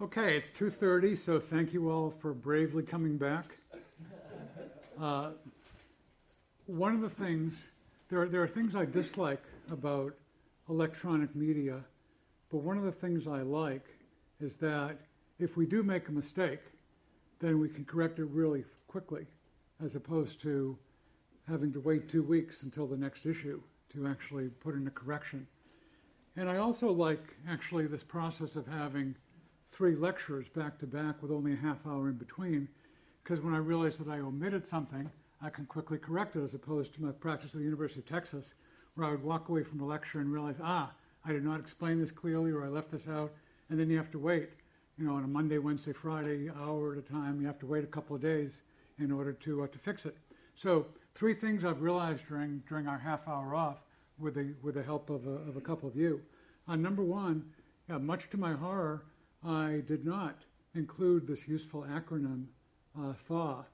Okay, it's 2:30, so thank you all for bravely coming back. Uh, one of the things, there are, there are things I dislike about electronic media, but one of the things I like is that if we do make a mistake, then we can correct it really quickly, as opposed to having to wait two weeks until the next issue to actually put in a correction. And I also like actually this process of having three lectures back to back with only a half hour in between, because when I realize that I omitted something, I can quickly correct it as opposed to my practice at the University of Texas, where I would walk away from a lecture and realize, ah, I did not explain this clearly or I left this out, and then you have to wait. You know, on a Monday, Wednesday, Friday, hour at a time, you have to wait a couple of days in order to, uh, to fix it. So three things I've realized during, during our half hour off with the, with the help of a, of a couple of you. Uh, number one, yeah, much to my horror, I did not include this useful acronym, uh, THAW,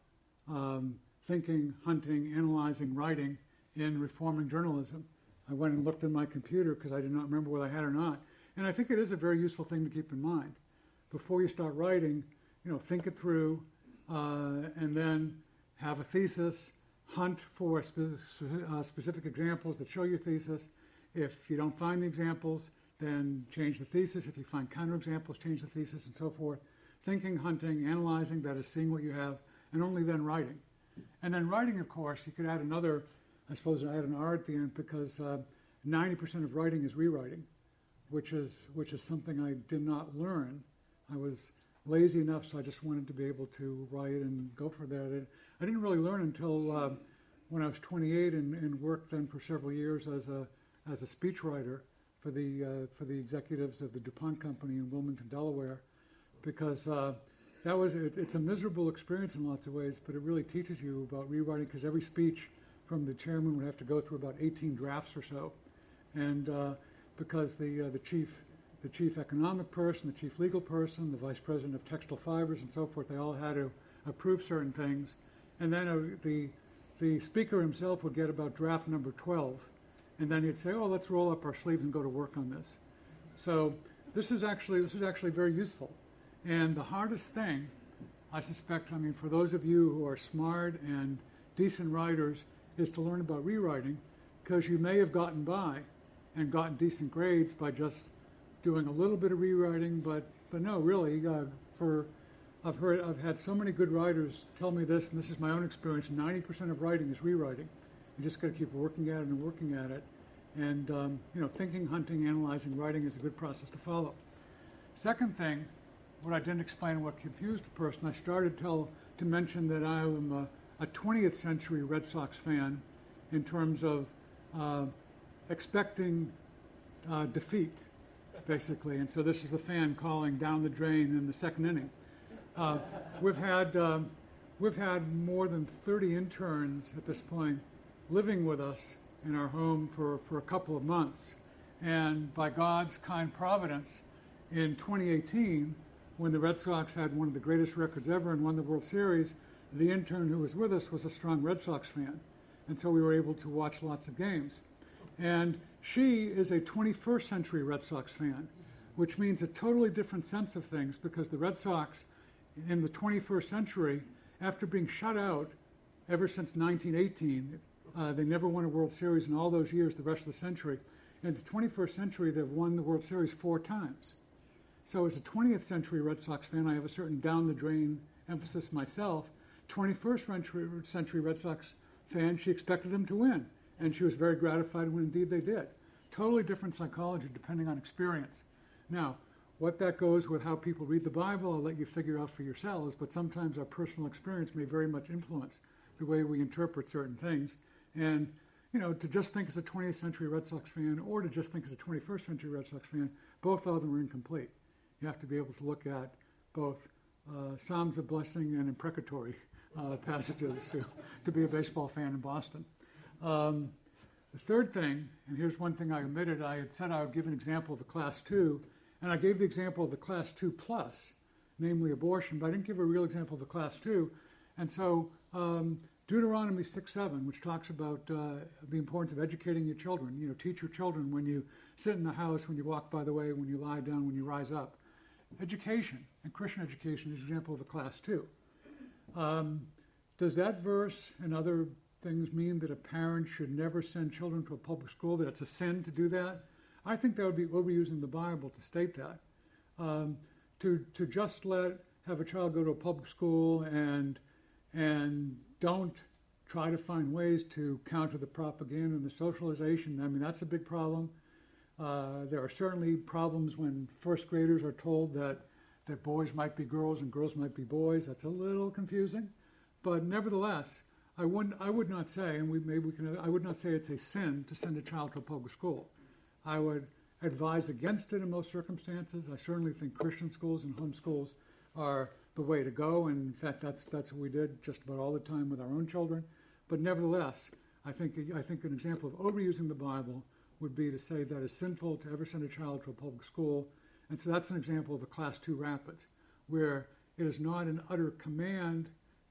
um, thinking, hunting, analyzing, writing in reforming journalism. I went and looked in my computer because I did not remember whether I had or not. And I think it is a very useful thing to keep in mind. Before you start writing, you know, think it through, uh, and then have a thesis, hunt for spe- uh, specific examples that show your thesis. If you don't find the examples, then change the thesis. If you find counterexamples, change the thesis, and so forth. Thinking, hunting, analyzing, that is seeing what you have, and only then writing. And then writing, of course, you could add another, I suppose I add an R at the end because uh, 90% of writing is rewriting, which is, which is something I did not learn. I was lazy enough, so I just wanted to be able to write and go for that. I didn't really learn until uh, when I was 28 and, and, worked then for several years as a, as a speechwriter for the, uh, for the executives of the DuPont Company in Wilmington, Delaware, because uh, that was, it, it's a miserable experience in lots of ways, but it really teaches you about rewriting, because every speech from the chairman would have to go through about 18 drafts or so. And uh, because the, uh, the chief the chief economic person, the chief legal person, the vice president of textile fibers, and so forth. They all had to approve certain things, and then uh, the the speaker himself would get about draft number 12, and then he'd say, "Oh, let's roll up our sleeves and go to work on this." So this is actually this is actually very useful, and the hardest thing, I suspect, I mean, for those of you who are smart and decent writers, is to learn about rewriting, because you may have gotten by and gotten decent grades by just doing a little bit of rewriting, but but no, really, uh, for I've heard I've had so many good writers tell me this, and this is my own experience. Ninety percent of writing is rewriting. You just got to keep working at it and working at it, and um, you know, thinking, hunting, analyzing, writing is a good process to follow. Second thing, what I didn't explain, what confused the person, I started tell to mention that I am a, a 20th century Red Sox fan in terms of uh, expecting uh, defeat basically. And so this is the fan calling down the drain in the second inning. Uh, we've had um, we've had more than 30 interns at this point living with us in our home for, for a couple of months. And by God's kind providence, in 2018, when the Red Sox had one of the greatest records ever and won the World Series, the intern who was with us was a strong Red Sox fan. And so we were able to watch lots of games. And she is a 21st century Red Sox fan, which means a totally different sense of things because the Red Sox in the 21st century, after being shut out ever since 1918, uh, they never won a World Series in all those years, the rest of the century. In the 21st century, they've won the World Series four times. So, as a 20th century Red Sox fan, I have a certain down the drain emphasis myself. 21st century, Red Sox fan, she expected them to win and she was very gratified when indeed they did. Totally different psychology depending on experience. Now, what that goes with how people read the Bible, I'll let you figure out for yourselves, but sometimes our personal experience may very much influence the way we interpret certain things. And, you know, to just think as a 20th century Red Sox fan or to just think as a 21st century Red Sox fan, both of them are incomplete. You have to be able to look at both uh, Psalms of blessing and imprecatory uh, passages to, to be a baseball fan in Boston. Um, the third thing, and here's one thing I omitted, I had said I would give an example of the class two, and I gave the example of the class two plus, namely abortion, but I didn't give a real example of the class two. And so um, Deuteronomy 6 7, which talks about uh, the importance of educating your children, you know, teach your children when you sit in the house, when you walk by the way, when you lie down, when you rise up. education and Christian education is an example of a class too. Um, does that verse and other things mean that a parent should never send children to a public school, that it's a sin to do that? I think that would be overusing the Bible to state that. Um, to, to just let, have a child go to a public school and, and don't try to find ways to counter the propaganda and the socialization, I mean, that's a big problem. Uh, there are certainly problems when first graders are told that, that boys might be girls and girls might be boys. That's a little confusing. But nevertheless, I wouldn't, I would not say, and we, maybe we can, I would not say it's a sin to send a child to a public school. I would advise against it in most circumstances. I certainly think Christian schools and home schools are the way to go. And in fact, that's, that's what we did just about all the time with our own children. But nevertheless, I think, I think an example of overusing the Bible would be to say that it's sinful to ever send a child to a public school. And so that's an example of a class two rapids, where it is not an utter command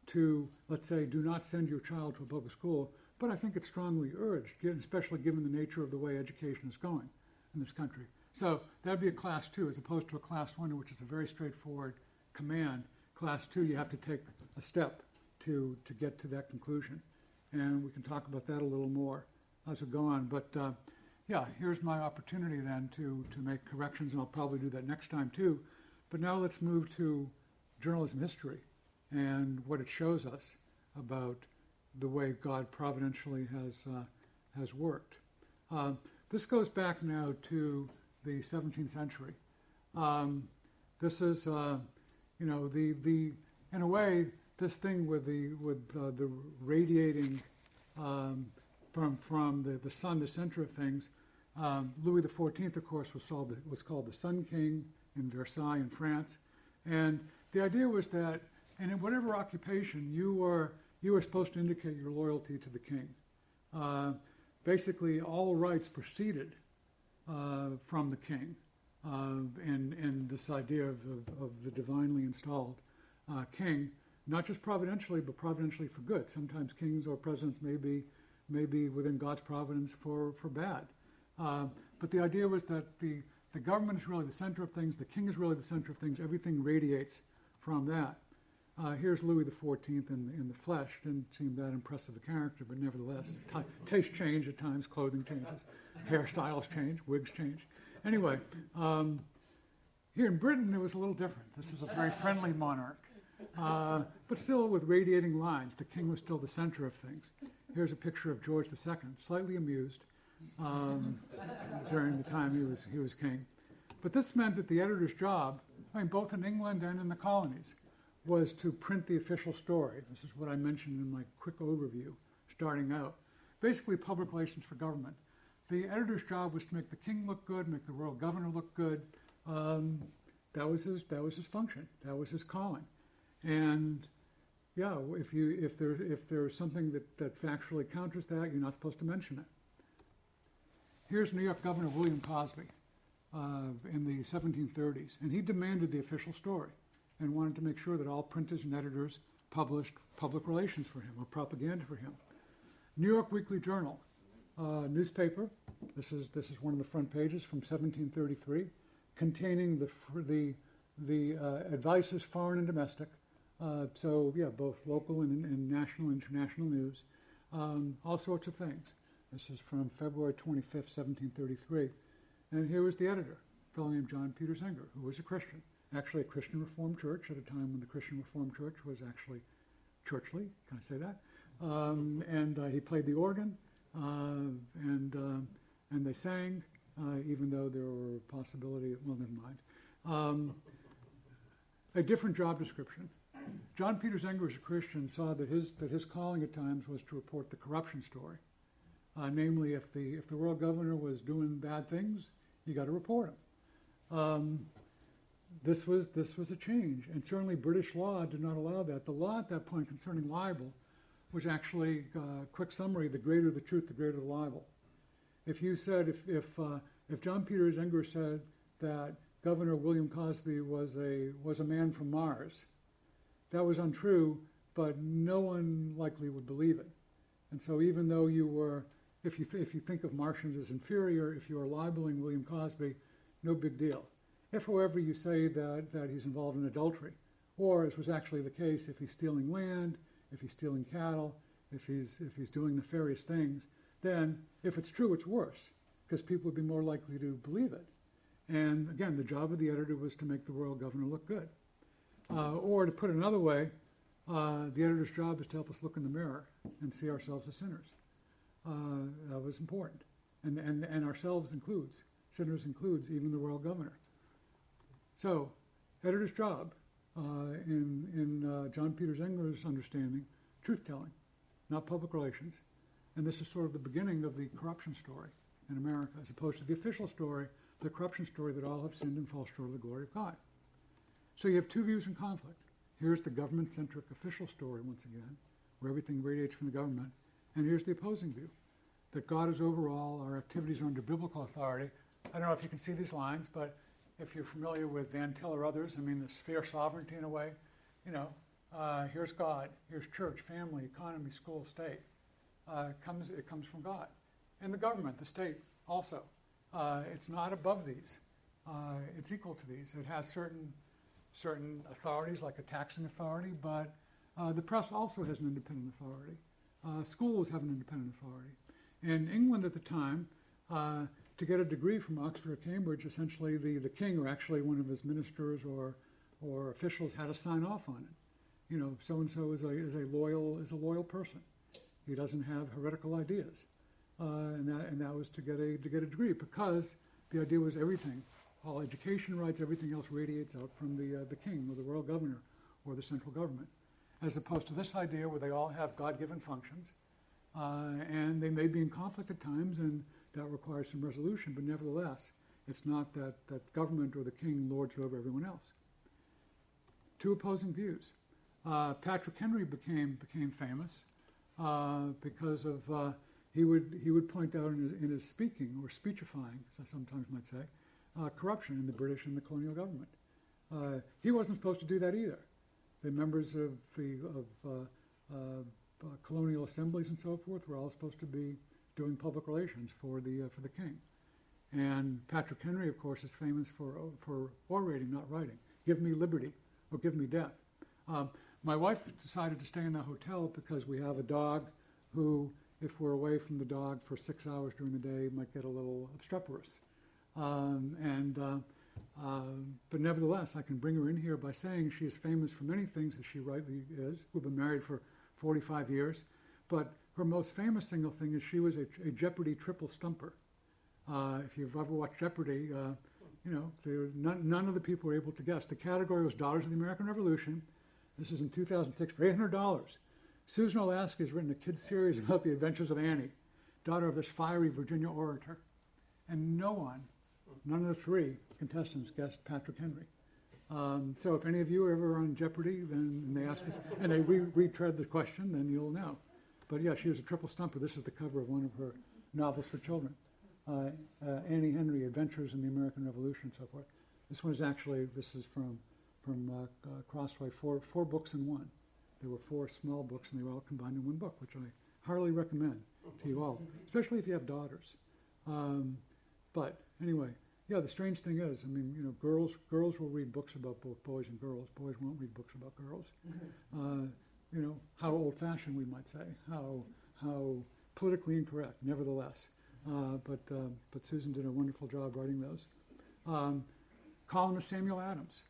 to, let's say, do not send your child to a public school, but I think it's strongly urged, especially given the nature of the way education is going in this country. So that'd be a class two as opposed to a class one, which is a very straightforward command. Class two, you have to take a step to, to get to that conclusion. And we can talk about that a little more as we go on. But uh, yeah, here's my opportunity then to, to make corrections, and I'll probably do that next time too. But now let's move to journalism history and what it shows us about the way God providentially has, uh, has worked. Uh, this goes back now to the 17th century. Um, this is, uh, you know, the, the, in a way, this thing with the, with uh, the radiating um, from, from the, the sun, the center of things. Um, Louis XIV, of course, was called, the, was called the Sun King in Versailles in France. And the idea was that, and in whatever occupation, you were, you were supposed to indicate your loyalty to the king. Uh, basically, all rights proceeded uh, from the king. Uh, and, and this idea of, of, of the divinely installed uh, king, not just providentially, but providentially for good. Sometimes kings or presidents may be may be within God's providence for, for bad. Uh, but the idea was that the, the government is really the center of things, the king is really the center of things, everything radiates from that. Uh, here's Louis XIV in, in the flesh. Didn't seem that impressive a character, but nevertheless, t- taste change at times, clothing changes, hairstyles change, wigs change. Anyway, um, here in Britain, it was a little different. This is a very friendly monarch, uh, but still with radiating lines. The king was still the center of things. Here's a picture of George II, slightly amused um, during the time he was, he was king. But this meant that the editor's job, I mean, both in England and in the colonies, was to print the official story. This is what I mentioned in my quick overview starting out. Basically, public relations for government. The editor's job was to make the king look good, make the royal governor look good. Um, that was his. That was his function. That was his calling. And yeah, if you if there if there's something that, that factually counters that, you're not supposed to mention it. Here's New York Governor William Cosby uh, in the 1730s, and he demanded the official story and wanted to make sure that all printers and editors published public relations for him or propaganda for him. New York Weekly Journal, uh, newspaper. This is this is one of the front pages from 1733, containing the the the uh, advices, foreign and domestic, uh, so yeah, both local and, and national, international news, um, all sorts of things. This is from February 25th, 1733. And here was the editor, a fellow named John Peter Zenger, who was a Christian, actually a Christian Reformed church at a time when the Christian Reformed church was actually churchly, can I say that? Um, and uh, he played the organ, uh, and, uh, and they sang, uh, even though there were possibility, well, never mind. Um, a different job description. John Peter Zenger, as a Christian, saw that his, that his calling at times was to report the corruption story. Uh, namely, if the, if the royal governor was doing bad things, you got to report him. Um, this, was, this was a change, and certainly British law did not allow that. The law at that point concerning libel was actually, uh, quick summary, the greater the truth, the greater the libel. If you said, if, if, uh, if John Peter Zenger said that Governor William Cosby was a, was a man from Mars, that was untrue, but no one likely would believe it. And so even though you were, if you, if you think of Martians as inferior, if you are libeling William Cosby, no big deal. if, however, you say that, that he's involved in adultery, or as was actually the case, if he's stealing land, if he's stealing cattle, if he's, if he's doing nefarious things, then if it's true, it's worse, because people would be more likely to believe it. And again, the job of the editor was to make the royal governor look good. Uh, or to put it another way, uh, the editor's job is to help us look in the mirror and see ourselves as sinners. Uh, that was important. And, and, and ourselves includes, sinners includes even the royal governor. So, editor's job, uh, in, in uh, John Peter Zenger's understanding, truth telling, not public relations. And this is sort of the beginning of the corruption story in America, as opposed to the official story, the corruption story that all have sinned and fall short of the glory of God. So you have two views in conflict. Here's the government centric official story, once again, where everything radiates from the government. And here's the opposing view that God is over all, our activities are under biblical authority. I don't know if you can see these lines, but if you're familiar with Van Til or others, I mean, the sphere sovereignty in a way, you know, uh, here's God, here's church, family, economy, school, state. Uh, comes, it comes from God. And the government, the state, also. Uh, it's not above these. Uh, it's equal to these. It has certain, certain authorities, like a taxing authority, but uh, the press also has an independent authority. Uh, schools have an independent authority. In England at the time, to get a degree from Oxford or Cambridge, essentially the, the king or actually one of his ministers or, or officials had to sign off on it. You know, so and so is a loyal is a loyal person. He doesn't have heretical ideas, uh, and that and that was to get a to get a degree because the idea was everything, all education rights, everything else radiates out from the uh, the king or the royal governor or the central government, as opposed to this idea where they all have God-given functions, uh, and they may be in conflict at times and that requires some resolution, but nevertheless, it's not that, that government or the king lords over everyone else. Two opposing views. Uh, Patrick Henry became, became famous uh, because of, uh, he, would, he would point out in his, in his, speaking, or speechifying, as I sometimes might say, uh, corruption in the British and the colonial government. Uh, he wasn't supposed to do that either. The members of, the, of uh, colonial assemblies and so forth were all supposed to be doing public relations for the, uh, for the king. And Patrick Henry, of course, is famous for, for orating, not writing. Give me liberty or give me death. Um, my wife decided to stay in the hotel because we have a dog who, if we're away from the dog for six hours during the day, might get a little obstreperous. Um, and uh, uh, but nevertheless, I can bring her in here by saying she is famous for many things, as she rightly is. We've been married for 45 years, but her most famous single thing is she was a, a Jeopardy triple stumper. Uh, if you've ever watched Jeopardy, uh, you know, none, none, of the people were able to guess. The category was Daughters of the American Revolution. This is in 2006 for $800. Susan Olasky has written a kids series about the adventures of Annie, daughter of this fiery Virginia orator. And no one, none of the three contestants guessed Patrick Henry. Um, so if any of you are ever on Jeopardy, then and they ask this, and they re- retread the question, then you'll know. But yeah, she was a triple stumper. This is the cover of one of her novels for children. Uh, uh, Annie Henry, Adventures in the American Revolution, and so forth. This one is actually, this is from, from uh, uh, Crossway, four, four books in one. There were four small books, and they were all combined in one book, which I highly recommend to you all, especially if you have daughters. Um, but anyway, yeah, the strange thing is, I mean, you know, girls girls will read books about both boys and girls. Boys won't read books about girls. Uh, you know, how old-fashioned we might say, how how politically incorrect. Nevertheless, uh, but uh, but Susan did a wonderful job writing those. Um, columnist Samuel Adams.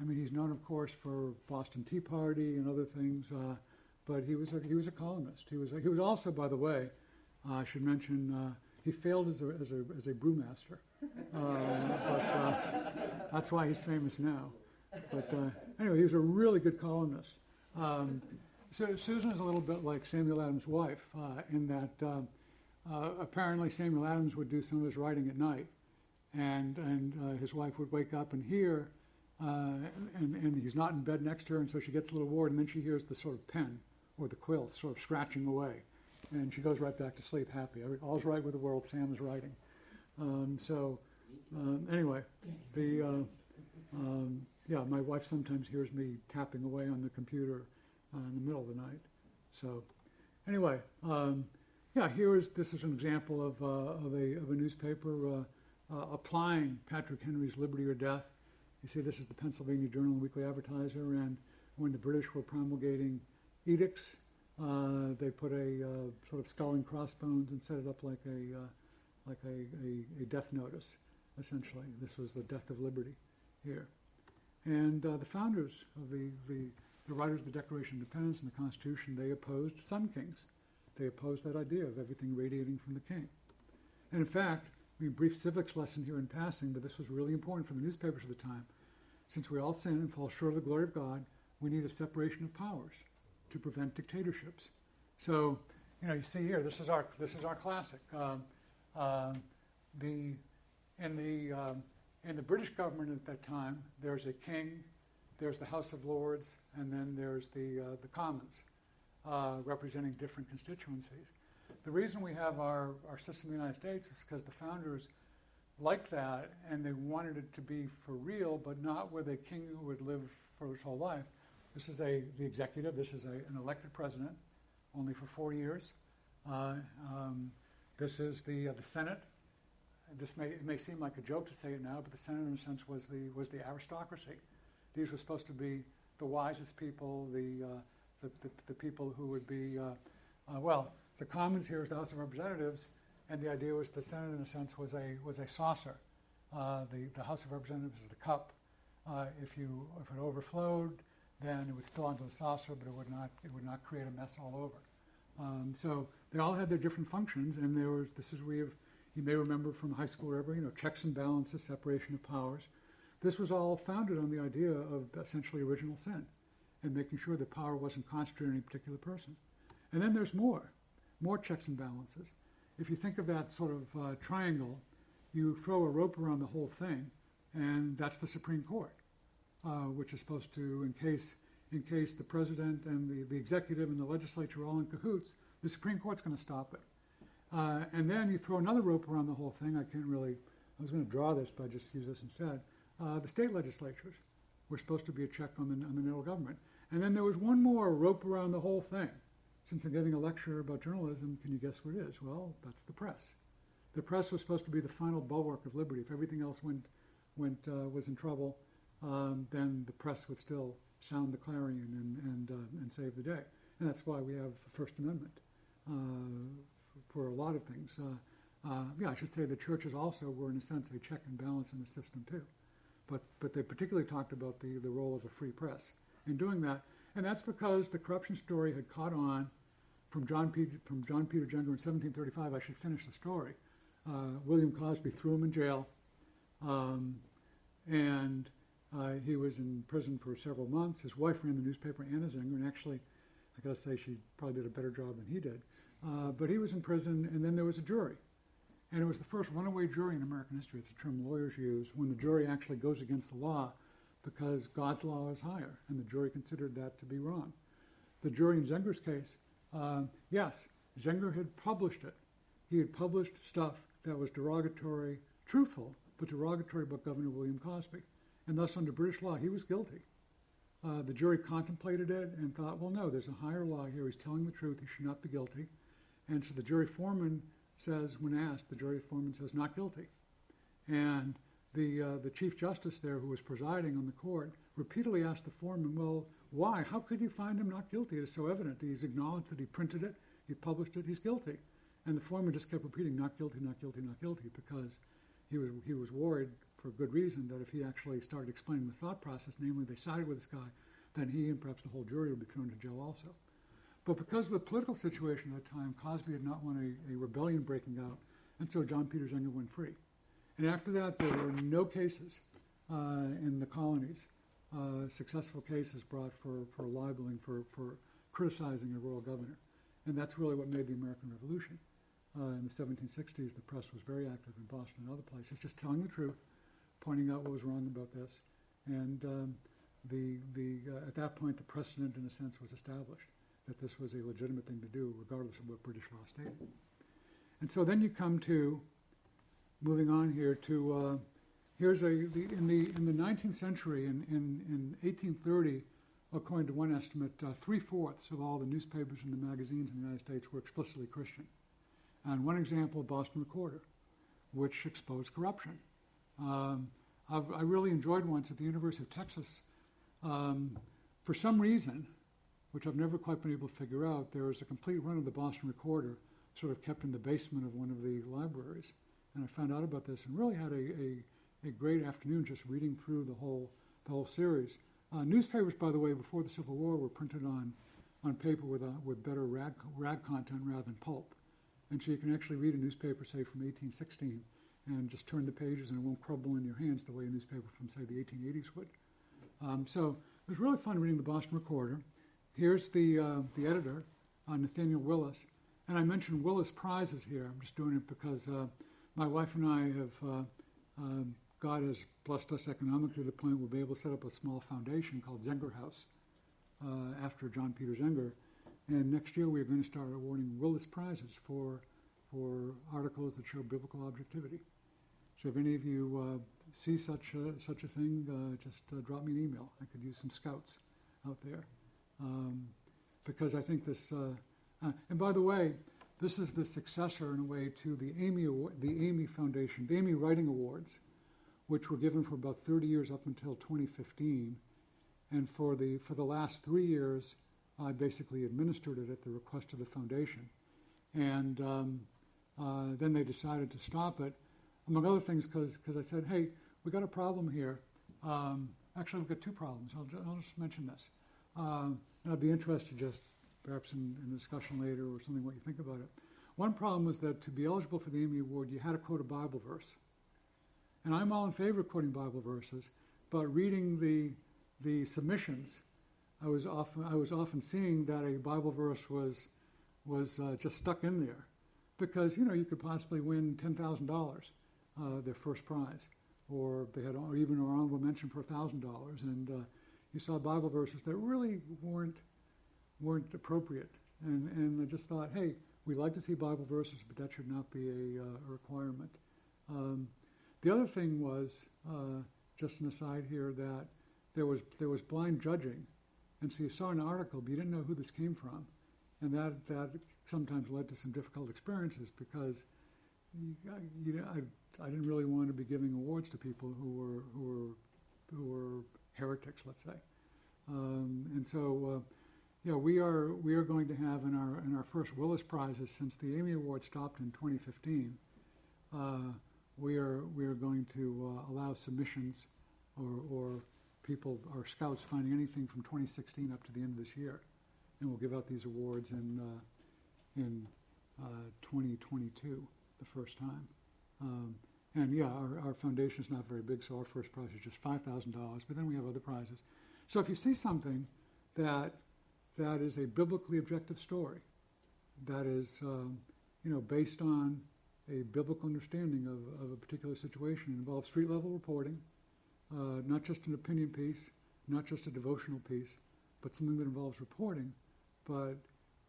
I mean, he's known, of course, for Boston Tea Party and other things, uh, but he was a, he was a columnist. He was a, he was also, by the way, uh, I should mention, uh, he failed as a as a, as a brewmaster, uh, but that's why he's famous now. But anyway, he was a really good columnist. Um, so Susan is a little bit like Samuel Adams' wife uh, in that uh, uh, apparently Samuel Adams would do some of his writing at night, and and uh, his wife would wake up and hear, uh, and and he's not in bed next to her, and so she gets a little worried, and then she hears the sort of pen or the quill sort of scratching away, and she goes right back to sleep happy. All's right with the world. Sam is writing. Um, so um, anyway, the uh, um, yeah, my wife sometimes hears me tapping away on the computer uh, in the middle of the night. So, anyway, um, yeah, here is this is an example of, uh, of, a, of a newspaper. Uh, applying Patrick Henry's Liberty or Death. You see, this is the Pennsylvania Journal and Weekly Advertiser, and when the British were promulgating edicts, uh, they put a uh, sort of skull and crossbones and set it up like a uh, like a, a, a, death notice, essentially. This was the death of liberty here. And uh, the founders of the, the, the writers of the Declaration of Independence and the Constitution, they opposed sun kings. They opposed that idea of everything radiating from the king. And in fact, I mean, brief civics lesson here in passing, but this was really important for the newspapers of the time. Since we all sin and fall short of the glory of God, we need a separation of powers to prevent dictatorships. So, you know, you see here, this is our, this is our classic. Um, uh, the, in, the, um, in the British government at that time, there's a king, there's the House of Lords, and then there's the, uh, the Commons, uh, representing different constituencies. The reason we have our, our system in the United States is because the founders liked that and they wanted it to be for real, but not with a king who would live for his whole life. This is a, the executive, this is a, an elected president, only for four years. Uh, um, this is the, uh, the Senate. This may, it may seem like a joke to say it now, but the Senate, in a sense, was the, was the aristocracy. These were supposed to be the wisest people, the, uh, the, the, the, people who would be, uh, uh, well, the Commons here is the House of Representatives, and the idea was the Senate, in a sense, was a, was a saucer. Uh, the, the House of Representatives is the cup. Uh, if, you, if it overflowed, then it would spill onto the saucer, but it would not, it would not create a mess all over. Um, so they all had their different functions, and there was this is we have you may remember from high school or ever, you know, checks and balances, separation of powers. This was all founded on the idea of essentially original sin and making sure that power wasn't concentrated in any particular person. And then there's more, more checks and balances. If you think of that sort of uh, triangle, you throw a rope around the whole thing, and that's the Supreme Court, uh, which is supposed to, in case in case the president and the, the executive and the legislature are all in cahoots, the Supreme Court's going to stop it. Uh, and then you throw another rope around the whole thing. I can't really, I was going to draw this, but I just use this instead. Uh, the state legislatures were supposed to be a check on the, on the federal government. And then there was one more rope around the whole thing. Since I'm giving a lecture about journalism, can you guess what it is? Well, that's the press. The press was supposed to be the final bulwark of liberty. If everything else went, went uh, was in trouble, um, then the press would still sound the clarion and, and, uh, and save the day. And that's why we have the First Amendment uh, for a lot of things. Uh, uh, yeah, I should say the churches also were, in a sense, a check and balance in the system, too. But, but they particularly talked about the, the role of a free press in doing that. And that's because the corruption story had caught on from John, P- from John Peter Zenger in 1735. I should finish the story. Uh, William Cosby threw him in jail. Um, and uh, he was in prison for several months. His wife ran the newspaper, Anna Zenger, and actually, I got to say, she probably did a better job than he did. Uh, but he was in prison, and then there was a jury. And it was the first runaway jury in American history. It's a term lawyers use when the jury actually goes against the law because God's law is higher, and the jury considered that to be wrong. The jury in Zenger's case, uh, yes, Zenger had published it. He had published stuff that was derogatory, truthful, but derogatory about Governor William Cosby and thus under British law, he was guilty. Uh, the jury contemplated it and thought, well, no, there's a higher law here. He's telling the truth. He should not be guilty. And so the jury foreman says, when asked, the jury foreman says, not guilty. And the, uh, the chief justice there, who was presiding on the court, repeatedly asked the foreman, well, why? How could you find him not guilty? It is so evident. He's acknowledged that he printed it, he published it, he's guilty. And the foreman just kept repeating, not guilty, not guilty, not guilty, because he was, he was worried for good reason that if he actually started explaining the thought process, namely they sided with this guy, then he and perhaps the whole jury would be thrown to jail also. But because of the political situation at the time, Cosby had not want a, a rebellion breaking out, and so John Peter Zenger went free. And after that, there were no cases uh, in the colonies, uh, successful cases brought for, for libeling, for, for criticizing a royal governor. And that's really what made the American Revolution. Uh, in the 1760s, the press was very active in Boston and other places, just telling the truth, pointing out what was wrong about this. And um, the, the, uh, at that point, the precedent, in a sense, was established that this was a legitimate thing to do, regardless of what British law stated. And so then you come to, moving on here to, uh, here's a, the, in, the, in the 19th century, in, in, in 1830, according to one estimate, uh, three-fourths of all the newspapers and the magazines in the United States were explicitly Christian. And one example, Boston Recorder which exposed corruption. Um, i really enjoyed once at the University of Texas. Um, for some reason, which I've never quite been able to figure out, there was a complete run of the Boston Recorder, sort of kept in the basement of one of the libraries. And I found out about this and really had a, a, a great afternoon just reading through the whole, the whole series. Uh, newspapers, by the way, before the Civil War were printed on, on paper with, a, with better rag, rag content rather than pulp. And so you can actually read a newspaper, say, from 1816, and just turn the pages and it won't crumble in your hands the way a newspaper from, say, the 1880s would. Um, so it was really fun reading the Boston Recorder. Here's the, uh, the editor, uh, Nathaniel Willis. And I mentioned Willis Prizes here. I'm just doing it because uh, my wife and I have, uh, um, God has blessed us economically to the point we'll be able to set up a small foundation called Zenger House uh, after John Peter Zenger. And next year we're going to start awarding Willis Prizes for, for articles that show biblical objectivity. So if any of you uh, see such a, such a thing, uh, just uh, drop me an email. I could use some scouts out there. Um, because I think this, uh, and by the way, this is the successor in a way to the Amy, the Amy Foundation, the Amy Writing Awards, which were given for about 30 years up until 2015. And for the, for the last three years, I basically administered it at the request of the foundation. And um, uh, then they decided to stop it, among other things, because I said, hey, we got a problem here. Um, actually, we've got two problems. I'll, I'll just mention this. Um, and I'd be interested just perhaps in, in a discussion later or something what you think about it. One problem was that to be eligible for the Amy Award, you had to quote a Bible verse. And I'm all in favor of quoting Bible verses, but reading the, the submissions, I was often, I was often seeing that a Bible verse was, was uh, just stuck in there. Because, you know, you could possibly win $10,000, uh, their first prize. Or they had or even an honorable mention for $1,000. And uh, you saw Bible verses that really weren't, weren't appropriate. And, and I just thought, hey, we like to see Bible verses, but that should not be a, uh, a requirement. Um, the other thing was, uh, just an aside here, that there was, there was blind judging. And so you saw an article, but you didn't know who this came from. And that, that sometimes led to some difficult experiences because you, you know, I, I didn't really want to be giving awards to people who were, who were, who were heretics, let's say. Um, and so, uh, yeah, we are we are going to have in our in our first Willis prizes since the Amy Award stopped in 2015. Uh, we are we are going to uh, allow submissions or, or people or scouts finding anything from 2016 up to the end of this year, and we'll give out these awards in uh, in uh, 2022 the first time. Um, and yeah, our, our foundation is not very big, so our first prize is just $5,000, but then we have other prizes. So if you see something that, that is a biblically objective story, that is, um, you know, based on a biblical understanding of, of a particular situation, it involves street level reporting, uh, not just an opinion piece, not just a devotional piece, but something that involves reporting, but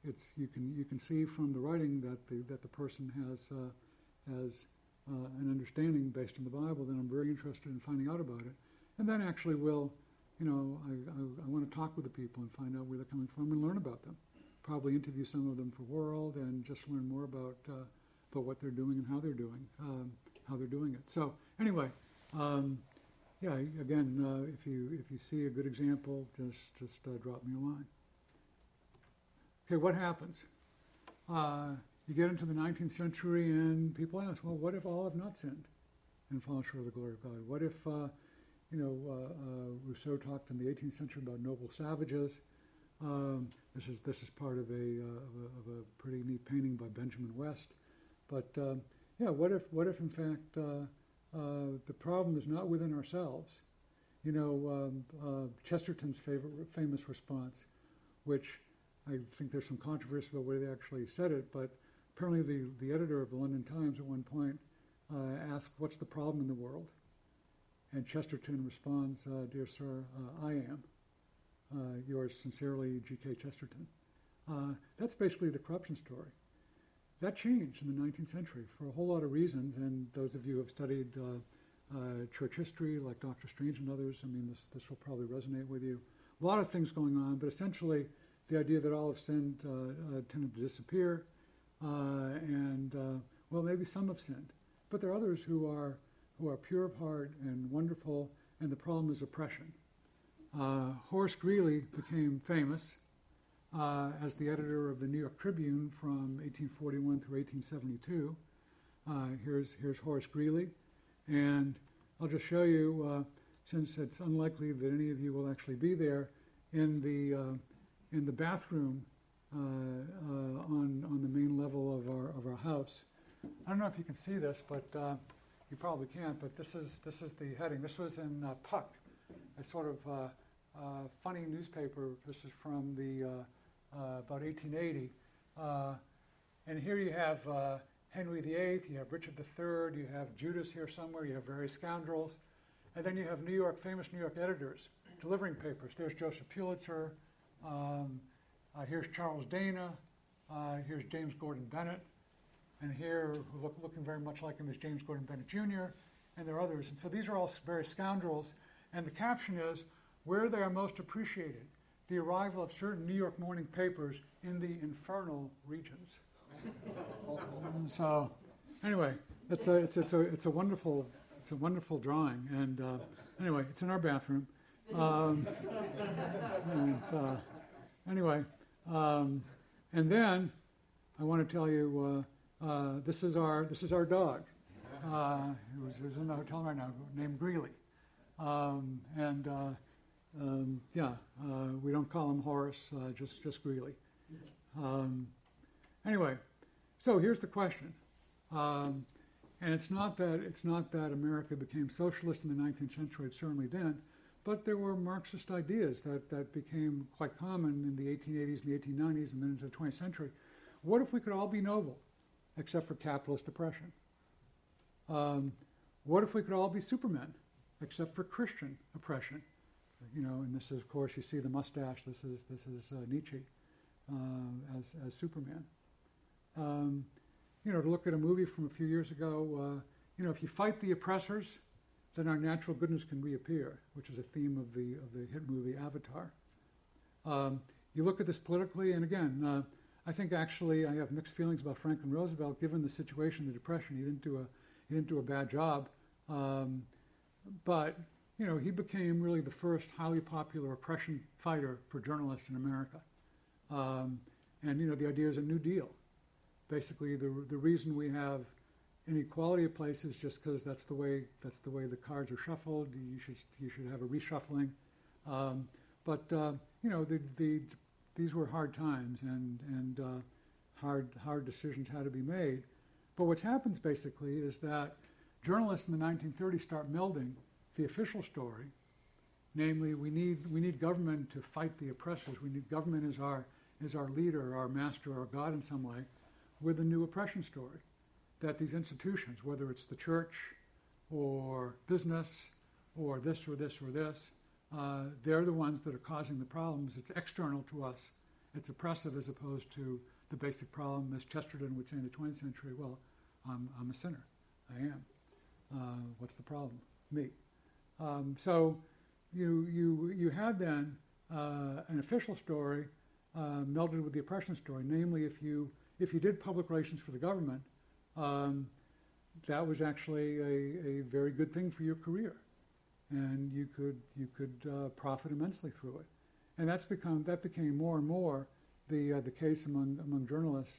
it's, you, can, you can see from the writing that the, that the person has, uh, has uh, an understanding based on the Bible, then I'm very interested in finding out about it. And then actually will, you know, I, I, I want to talk with the people and find out where they're coming from and learn about them. Probably interview some of them for World and just learn more about, uh, about what they're doing and how they're doing, um, how they're doing it. So anyway, um, yeah, again, uh, if you if you see a good example, just just uh, drop me a line. Okay, what happens? Uh, you get into the 19th century and people ask, well, what if all have not sinned and fallen short of the glory of God? What if, uh, you know, uh, uh, Rousseau talked in the 18th century about noble savages. Um, this is this is part of a, uh, of a, of a pretty neat painting by Benjamin West. But um, yeah, what if what if in fact the problem is not within ourselves? You know, um, Chesterton's favorite, famous response, which I think there's some controversy about whether they actually said it, but apparently the, the editor of the London Times at one point uh, asked, what's the problem in the world? And Chesterton responds, uh, dear sir, uh, I am. Uh, yours sincerely, G.K. Chesterton. Uh, that's basically the corruption story. That changed in the 19th century for a whole lot of reasons, and those of you who have studied uh, church history, like Dr. Strange and others, I mean, this, this will probably resonate with you. A lot of things going on, but essentially the idea that all have sinned tended to disappear, uh, and uh, well, maybe some have sinned. but there are others who are who are pure of heart and wonderful, and the problem is oppression. Uh, Horace Greeley became famous uh, as the editor of the New York Tribune from 1841 through 1872. Uh, here's, here's Horace Greeley. And I'll just show you, uh, since it's unlikely that any of you will actually be there, in the, uh, in the bathroom uh, on, on the main level of our, of our house. I don't know if you can see this, but you probably can't, but this is, this is the heading. This was in uh, Puck, a sort of uh, uh, funny newspaper. This is from the about 1880. and here you have Henry VIII, you have Richard III, you have Judas here somewhere, you have various scoundrels, and then you have New York, famous New York editors delivering papers. There's Joseph Pulitzer, um, uh, here's Charles Dana, uh, here's James Gordon Bennett, and here, look, looking very much like him, is James Gordon Bennett Jr., and there are others. And so these are all very scoundrels, and the caption is, where they are most appreciated, the arrival of certain New York morning papers in the infernal regions so, anyway, it's a it's it's a it's a wonderful it's a wonderful drawing, and uh, anyway, it's in our bathroom. Um, and, uh, anyway, um, and then I want to tell you uh, uh, this is our this is our dog. Uh, who's, who's in the hotel right now, named Greeley, um, and uh, um, yeah, we don't call him Horace, just just Greeley. Um, Anyway, so here's the question. Um, and it's not that it's not that America became socialist in the 19th century. It certainly didn't. But there were Marxist ideas that, that became quite common in the 1880s and the 1890s and then into the 20th century. What if we could all be noble, except for capitalist oppression? Um, what if we could all be supermen, except for Christian oppression? You know, and this is, of course, you see the mustache. This is this is uh, Nietzsche uh, as as Superman. Um, you know, to look at a movie from a few years ago, uh, you know, if you fight the oppressors, then our natural goodness can reappear, which is a theme of the of the hit movie Avatar. Um, you look at this politically, and again, uh, I think actually I have mixed feelings about Franklin Roosevelt, given the situation, the depression. He didn't do a he didn't do a bad job, um, but you know, he became really the first highly popular oppression fighter for journalists in America. Um, and you know, the idea is a New Deal basically the, the reason we have inequality of places just because that's the way that's the way the cards are shuffled. You should you should have a reshuffling. Um, but uh, you know the, the these were hard times and and uh, hard hard decisions had to be made. But what happens basically is that journalists in the 1930s start melding the official story, namely we need we need government to fight the oppressors. We need government as our as our leader, our master, our God in some way with a new oppression story. That these institutions, whether it's the church or business or this or this or this, uh, they're the ones that are causing the problems. It's external to us. It's oppressive as opposed to the basic problem, as Chesterton would say in the 20th century. Well, I'm, I'm a sinner. I am. Uh, what's the problem? Me. Um, so you, you, you had then uh, an official story uh, melded with the oppression story. Namely, if you if you did public relations for the government, um, that was actually a, a, very good thing for your career, and you could you could uh, profit immensely through it, and that's become that became more and more the uh, the case among among journalists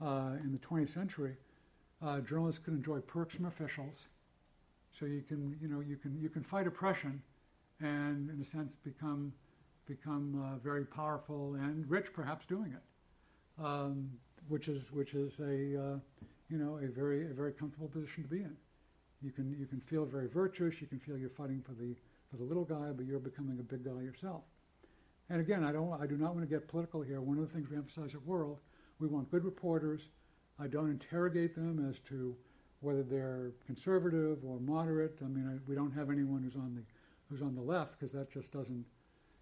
uh, in the 20th century. Uh, journalists could enjoy perks from officials, so you can you know you can you can fight oppression, and in a sense become become uh, very powerful and rich, perhaps doing it. Um, which is which is a uh, you know a very a very comfortable position to be in. You can you can feel very virtuous. You can feel you're fighting for the for the little guy, but you're becoming a big guy yourself. And again, I don't I do not want to get political here. One of the things we emphasize at World, we want good reporters. I don't interrogate them as to whether they're conservative or moderate. I mean, I, we don't have anyone who's on the who's on the left because that just doesn't.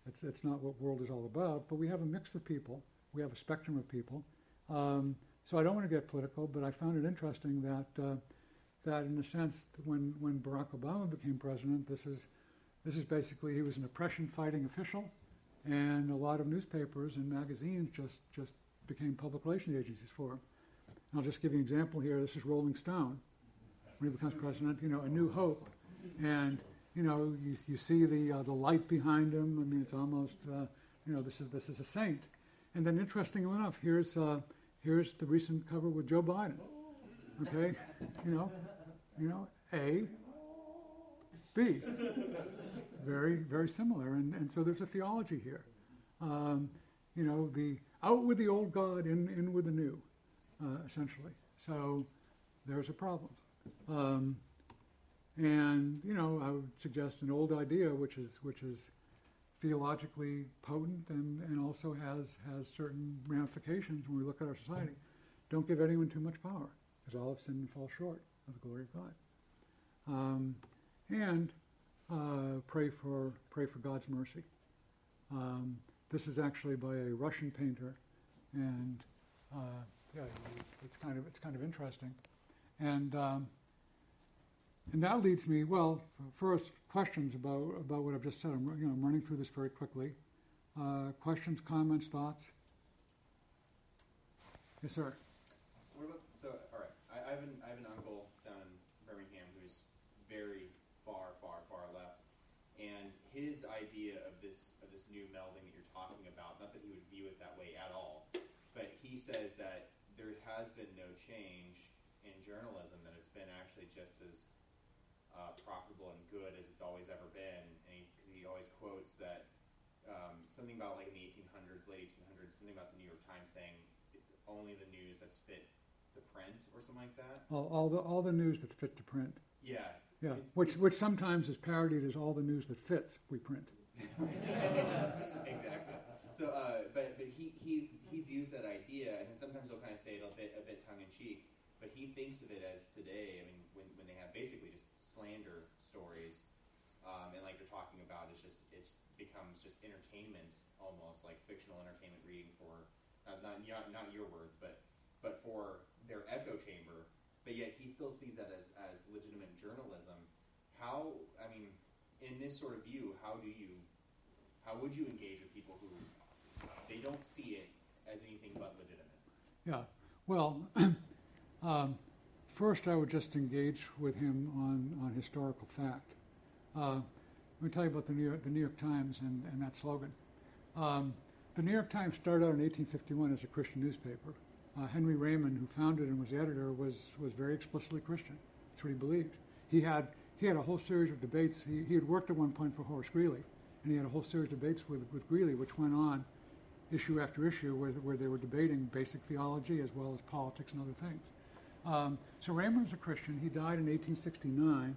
It's it's not what World is all about. But we have a mix of people. We have a spectrum of people, um, so I don't want to get political, but I found it interesting that uh, that in a sense, when when Barack Obama became president, this is this is basically he was an oppression-fighting official, and a lot of newspapers and magazines just just became public relations agencies for him. And I'll just give you an example here. This is Rolling Stone. when he becomes president, you know, a new hope. And, you know, you, you see the, uh, the light behind him. I mean, it's almost, uh, you know, this is, this is a saint. And then interestingly enough, here's, uh, here's the recent cover with Joe Biden. Okay? You know, you know, A, B. Very, very similar. And, and so there's a theology here. Um, you know, the out with the old God, in, in with the new, uh, essentially. So there's a problem. Um, and you know, I would suggest an old idea, which is which is theologically potent and, and also has has certain ramifications when we look at our society. Don't give anyone too much power, because all have sinned and fall short of the glory of God. Um, and uh, pray for pray for God's mercy. Um, this is actually by a Russian painter, and uh, yeah, it's kind of it's kind of interesting, and um, and that leads me well. First, questions about about what I've just said. I'm you know I'm running through this very quickly. Uh, questions, comments, thoughts. Yes, sir. What about so? All right, I, have an I have an uncle down in Birmingham who's very far, far, far left, and his idea of this of this new melding that you're talking about, not that he would view it that way at all, but he says that there has been no change in journalism; that it's been actually just as uh, profitable and good as it's always ever been. And he, he always quotes that um, something about like in the 1800s, late 1800s, something about the New York Times saying only the news that's fit to print or something like that. All, all the all the news that's fit to print. Yeah. Yeah, which which sometimes is parodied as all the news that fits we print. exactly. So, uh, but but he, he he views that idea, and sometimes he'll kind of say it a bit a bit tongue in cheek, but he thinks of it as today. I mean, when when they have basically just slander stories, um, and like you're talking about, it's just it becomes just entertainment almost like fictional entertainment reading for not not not, not your words, but but for their echo chamber. But yet he still sees that as as legitimate journalism. How I mean, in this sort of view, how do you how would you engage with people who they don't see it as anything but legitimate? Yeah. Well, um, first I would just engage with him on, on historical fact. Uh, let me tell you about the New York, the New York Times and, and that slogan. Um, the New York Times started out in 1851 as a Christian newspaper. Uh, Henry Raymond, who founded and was the editor, was, was very explicitly Christian. That's what he believed. He had, he had a whole series of debates. He, he had worked at one point for Horace Greeley, and he had a whole series of debates with, with Greeley, which went on issue after issue, where, where they were debating basic theology as well as politics and other things. Um, so Raymond was a Christian. He died in 1869,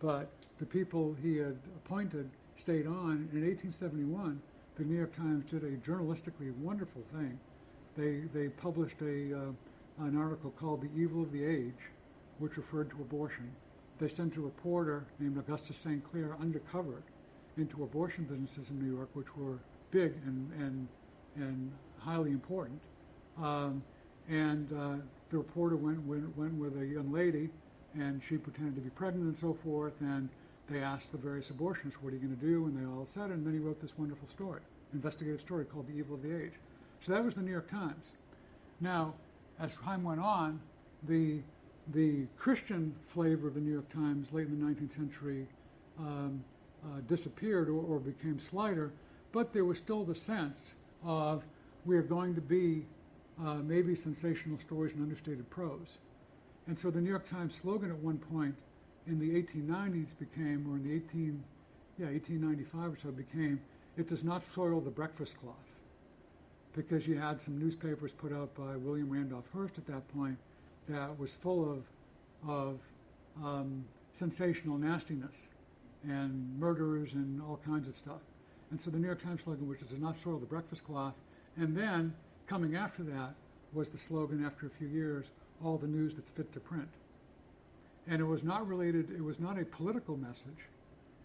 but the people he had appointed stayed on. In 1871, the New York Times did a journalistically wonderful thing. They, they published a, uh, an article called The Evil of the Age, which referred to abortion. They sent a reporter named Augustus St. Clair undercover into abortion businesses in New York, which were big and, and, and highly important. Um, and uh, the reporter went, went, went with a young lady, and she pretended to be pregnant and so forth. And they asked the various abortionists, "What are you going to do?" And they all said, and then he wrote this wonderful story, investigative story called "The Evil of the Age." So that was the New York Times. Now, as time went on, the the Christian flavor of the New York Times late in the 19th century um, uh, disappeared or, or became slighter, but there was still the sense of we are going to be uh, maybe sensational stories and understated prose. And so the New York Times slogan at one point in the 1890s became, or in the 18, yeah, 1895 or so became, it does not soil the breakfast cloth. Because you had some newspapers put out by William Randolph Hearst at that point that was full of, of um, sensational nastiness and murderers and all kinds of stuff. And so the New York Times slogan, which does not soil the breakfast cloth, and then coming after that was the slogan after a few years, all the news that's fit to print. And it was not related, it was not a political message.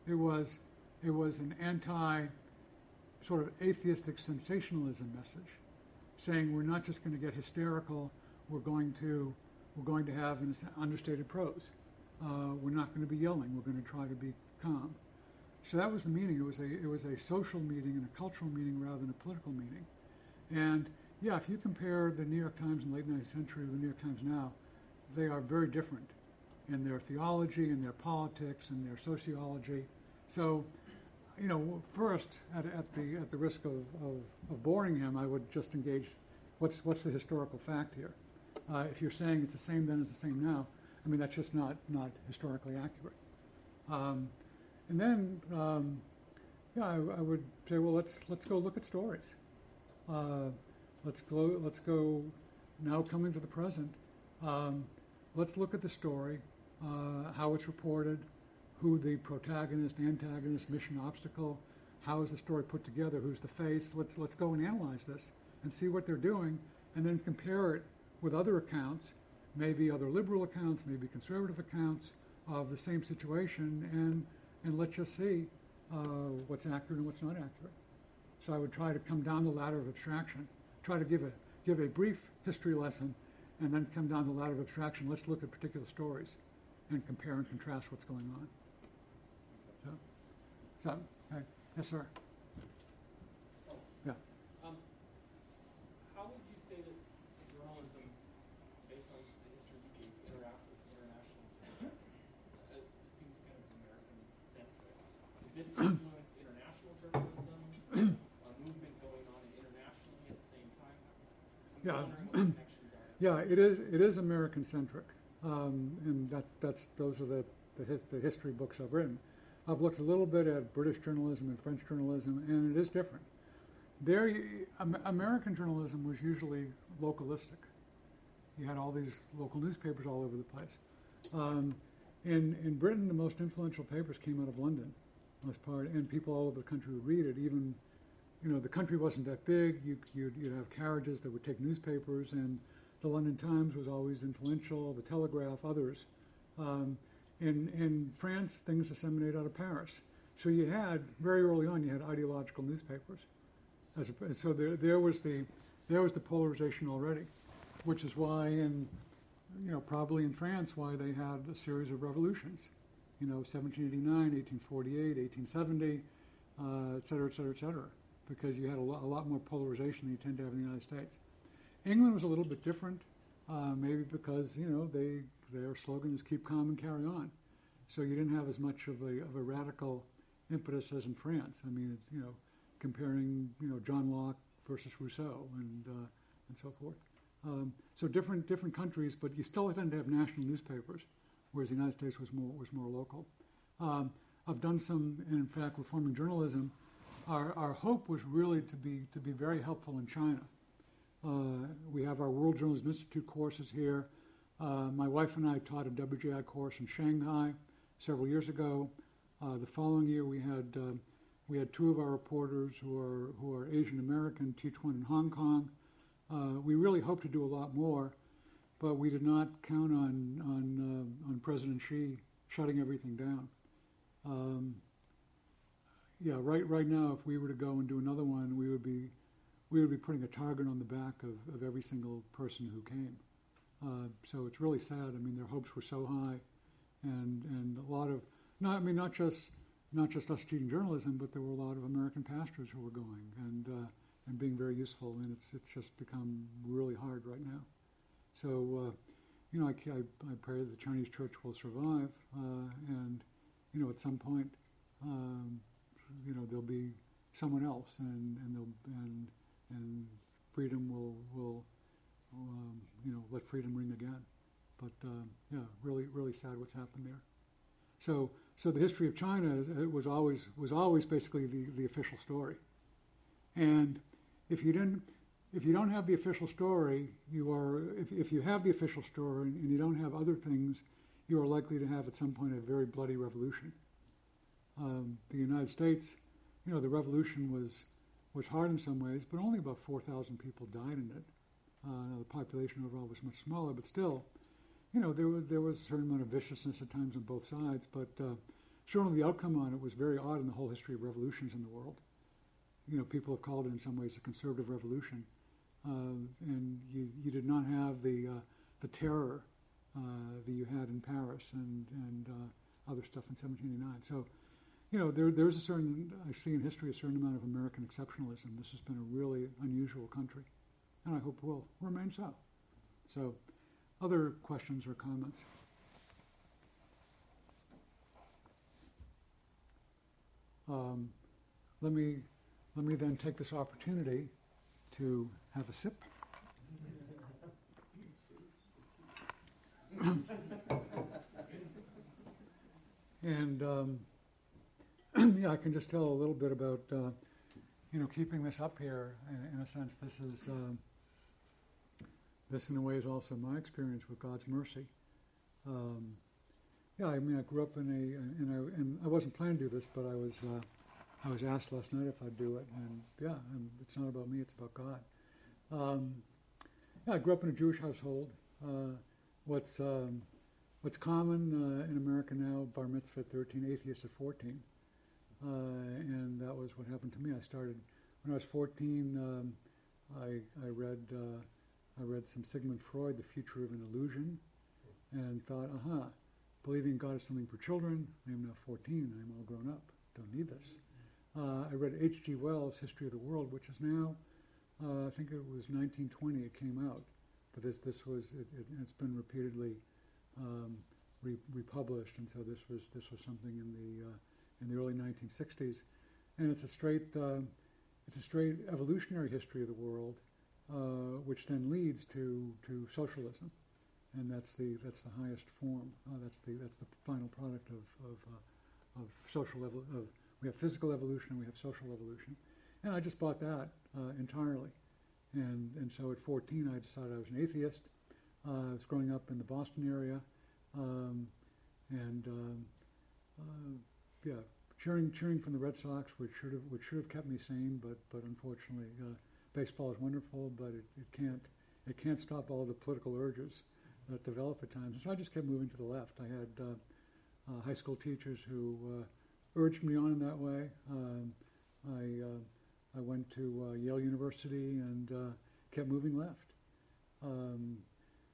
It was, it was an anti sort of atheistic sensationalism message, saying we're not just going to get hysterical, we're going to, we're going to have an understated prose. Uh, we're not going to be yelling, we're going to try to be calm. So that was the meaning. It was a, it was a social meeting and a cultural meeting rather than a political meeting. And yeah, if you compare the New York Times in the late 19th century to the New York Times now, they are very different. in their theology, in their politics, in their sociology. So, you know, first, at, at the at the risk of, of, of boring him, I would just engage. What's what's the historical fact here? Uh, if you're saying it's the same then, it's the same now. I mean, that's just not not historically accurate. Um, and then, um, yeah, I, I would say, well, let's let's go look at stories. Uh, let's go. Let's go. Now coming to the present, um, let's look at the story, uh, how it's reported, who the protagonist, antagonist, mission, obstacle, how is the story put together, who's the face. Let's let's go and analyze this and see what they're doing, and then compare it with other accounts, maybe other liberal accounts, maybe conservative accounts of the same situation, and and let's just see uh, what's accurate and what's not accurate. So I would try to come down the ladder of abstraction, try to give a give a brief history lesson, and then come down the ladder of abstraction. Let's look at particular stories and compare and contrast what's going on. So, okay. yes, sir. Yeah. Um, how would you say that journalism, based on the history you gave, interacts with international journalism? Uh, this seems kind of American-centric. Did this influence international journalism? Is a movement going on internationally at the same time? I'm Yeah. wondering what the connections are. Yeah, it is. It is American centric, um, and that's that's those are the the, his, the history books I've written. I've looked a little bit at British journalism and French journalism, and it is different. There, American journalism was usually localistic. You had all these local newspapers all over the place. Um, in in Britain, the most influential papers came out of London, most part, and people all over the country would read it. Even you know, the country wasn't that big. You, you'd, you'd have carriages that would take newspapers, and the London Times was always influential, the Telegraph, others. Um, in, in France, things disseminate out of Paris. So you had, very early on, you had ideological newspapers. As a, so there, there, was the, there was the polarization already, which is why, in, you know, probably in France, why they had a series of revolutions. You know, 1789, 1848, 1870, uh, et cetera, et cetera, et cetera because you had a lot, a lot more polarization than you tend to have in the United States. England was a little bit different, uh, maybe because you know they their slogan is "Keep calm and carry on," so you didn't have as much of a of a radical impetus as in France. I mean, you know, comparing you know John Locke versus Rousseau and uh, and so forth. Um, so different different countries, but you still tend to have national newspapers, whereas the United States was more was more local. Um, I've done some, and in fact, reforming journalism our, our hope was really to be to be very helpful in China. Uh, we have our World Journalism Institute courses here. Uh, my wife and I taught a WJI course in Shanghai several years ago. Uh, the following year, we had uh, we had two of our reporters who are who are Asian American teach one in Hong Kong. Uh, we really hope to do a lot more, but we did not count on on uh, on President Xi shutting everything down. Um, yeah, right right now, if we were to go and do another one, we would be we would be putting a target on the back of, of every single person who came. Uh, so it's really sad. I mean, their hopes were so high, and and a lot of not I mean not just not just us teaching journalism, but there were a lot of American pastors who were going and uh, and being very useful. And it's it's just become really hard right now. So uh, you know, I, I, I pray that the Chinese church will survive, uh, and you know, at some point. Um, you know there'll be someone else, and and and and freedom will will um, you know let freedom ring again. But um, yeah, really really sad what's happened there. So so the history of China it was always was always basically the, the official story, and if you didn't if you don't have the official story, you are if if you have the official story and you don't have other things, you are likely to have at some point a very bloody revolution um, the United States, you know, the revolution was was hard in some ways, but only about 4,000 people died in it. Uh, the population overall was much smaller, but still, you know, there was there was a certain amount of viciousness at times on both sides. But uh, certainly, the outcome on it was very odd in the whole history of revolutions in the world. You know, people have called it in some ways a conservative revolution, uh, and you you did not have the uh, the terror uh, that you had in Paris and and uh, other stuff in 1789. So you know, there, there's a certain, I see in history a certain amount of American exceptionalism. This has been a really unusual country, and I hope will remain so. So, other questions or comments? Um, let me let me then take this opportunity to have a sip. and um, yeah, I can just tell a little bit about uh, you know keeping this up here. In, in a sense, this is. Um, this in a way is also my experience with God's mercy. Um, yeah, I mean, I grew up in a, in a, and I wasn't planning to do this, but I was, uh, I was asked last night if I'd do it, and yeah, and it's not about me; it's about God. Um, yeah, I grew up in a Jewish household. Uh, what's um, what's common uh, in America now? Bar mitzvah at 13, atheist at 14, uh, and that was what happened to me. I started when I was 14. Um, I I read uh, I read some Sigmund Freud, The Future of an Illusion, and thought, aha believing God is something for children. I am now 14. I am all grown up. Don't need this. Uh, I read H.G. Wells' History of the World, which is now, uh, I think it was 1920 it came out. But this, this was, it, it, has been repeatedly um, re- republished, and so this was, this was something in the, uh, in the early 1960s. And it's a straight, uh, it's a straight evolutionary history of the world, uh, which then leads to, to socialism and that's the that's the highest form. Uh, that's the that's the final product of of, uh, of social level. Of we have physical evolution and we have social evolution, and I just bought that uh, entirely. And and so at 14, I decided I was an atheist. I was growing up in the Boston area, um, and um, uh, yeah, cheering cheering from the Red Sox, which should have which should have kept me sane, but but unfortunately, uh, baseball is wonderful, but it, it can't it can't stop all the political urges that develop at times. So I just kept moving to the left. I had uh, uh, high school teachers who uh, urged me on in that way. Um, I, uh, I went to uh, Yale University and uh, kept moving left. Um,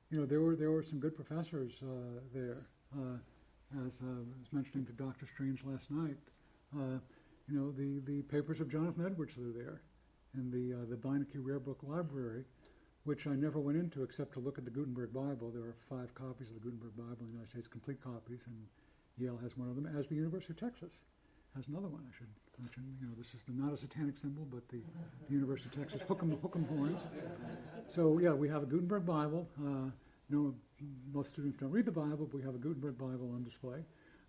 you know, there were, there were some good professors there. as I was mentioning to Dr. Strange last night, you know, the, the papers of Jonathan Edwards are there in the, the Beinecke Rare Book Library which I never went into except to look at the Gutenberg Bible. There are five copies of the Gutenberg Bible in the United States, complete copies, and Yale has one of them, as the University of Texas has another one. I should mention, you know, this is the, not a satanic symbol, but the, the University of Texas hook 'em, hook 'em horns. So yeah, we have a Gutenberg Bible. Uh, no, most students don't read the Bible, but we have a Gutenberg Bible on display.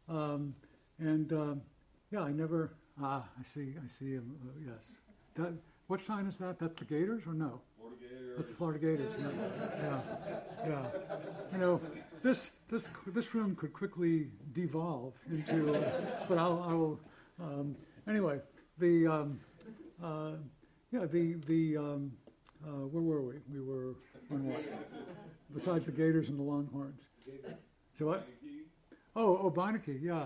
Um, and um, yeah, I never. Ah, I see. I see. Um, uh, yes. That, what sign is that? That's the Gators or no? Florida Gators. That's the Florida Gators. Yeah, yeah, yeah. You know, this this this room could quickly devolve into, uh, but I'll, I will. Um, anyway, the um, uh, yeah the the um, uh, where were we? We were on what? Besides the Gators and the Longhorns. So what? Oh, oh, Beinecke, yeah.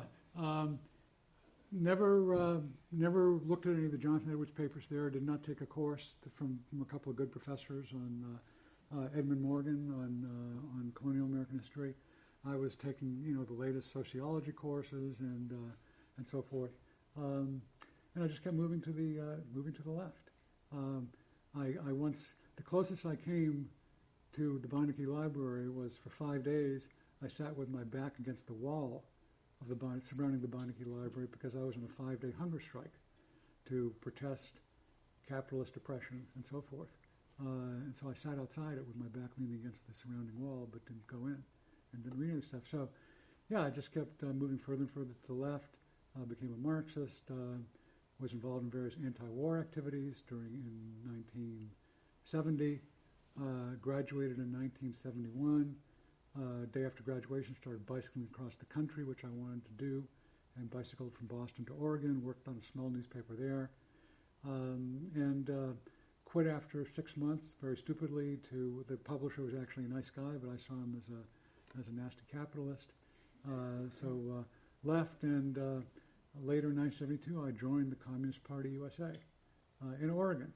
Never, uh, never looked at any of the Jonathan Edwards papers there. Did not take a course from, from a couple of good professors on uh, uh, Edmund Morgan on uh, on colonial American history. I was taking, you know, the latest sociology courses and uh, and so forth. Um, and I just kept moving to the uh, moving to the left. Um, I, I once the closest I came to the Beinecke Library was for five days. I sat with my back against the wall of the Bon- surrounding the Beinecke Library because I was on a five-day hunger strike to protest capitalist oppression and so forth. Uh, and so I sat outside it with my back leaning against the surrounding wall, but didn't go in and didn't read any stuff. So, yeah, I just kept uh, moving further and further to the left. Uh, became a Marxist. Uh, was involved in various anti-war activities during in 1970. Uh, graduated in 1971. Uh, day after graduation, started bicycling across the country, which I wanted to do, and bicycled from Boston to Oregon. Worked on a small newspaper there, um, and uh, quit after six months, very stupidly. To the publisher was actually a nice guy, but I saw him as a as a nasty capitalist. Uh, so uh, left, and uh, later in 1972, I joined the Communist Party USA uh, in Oregon.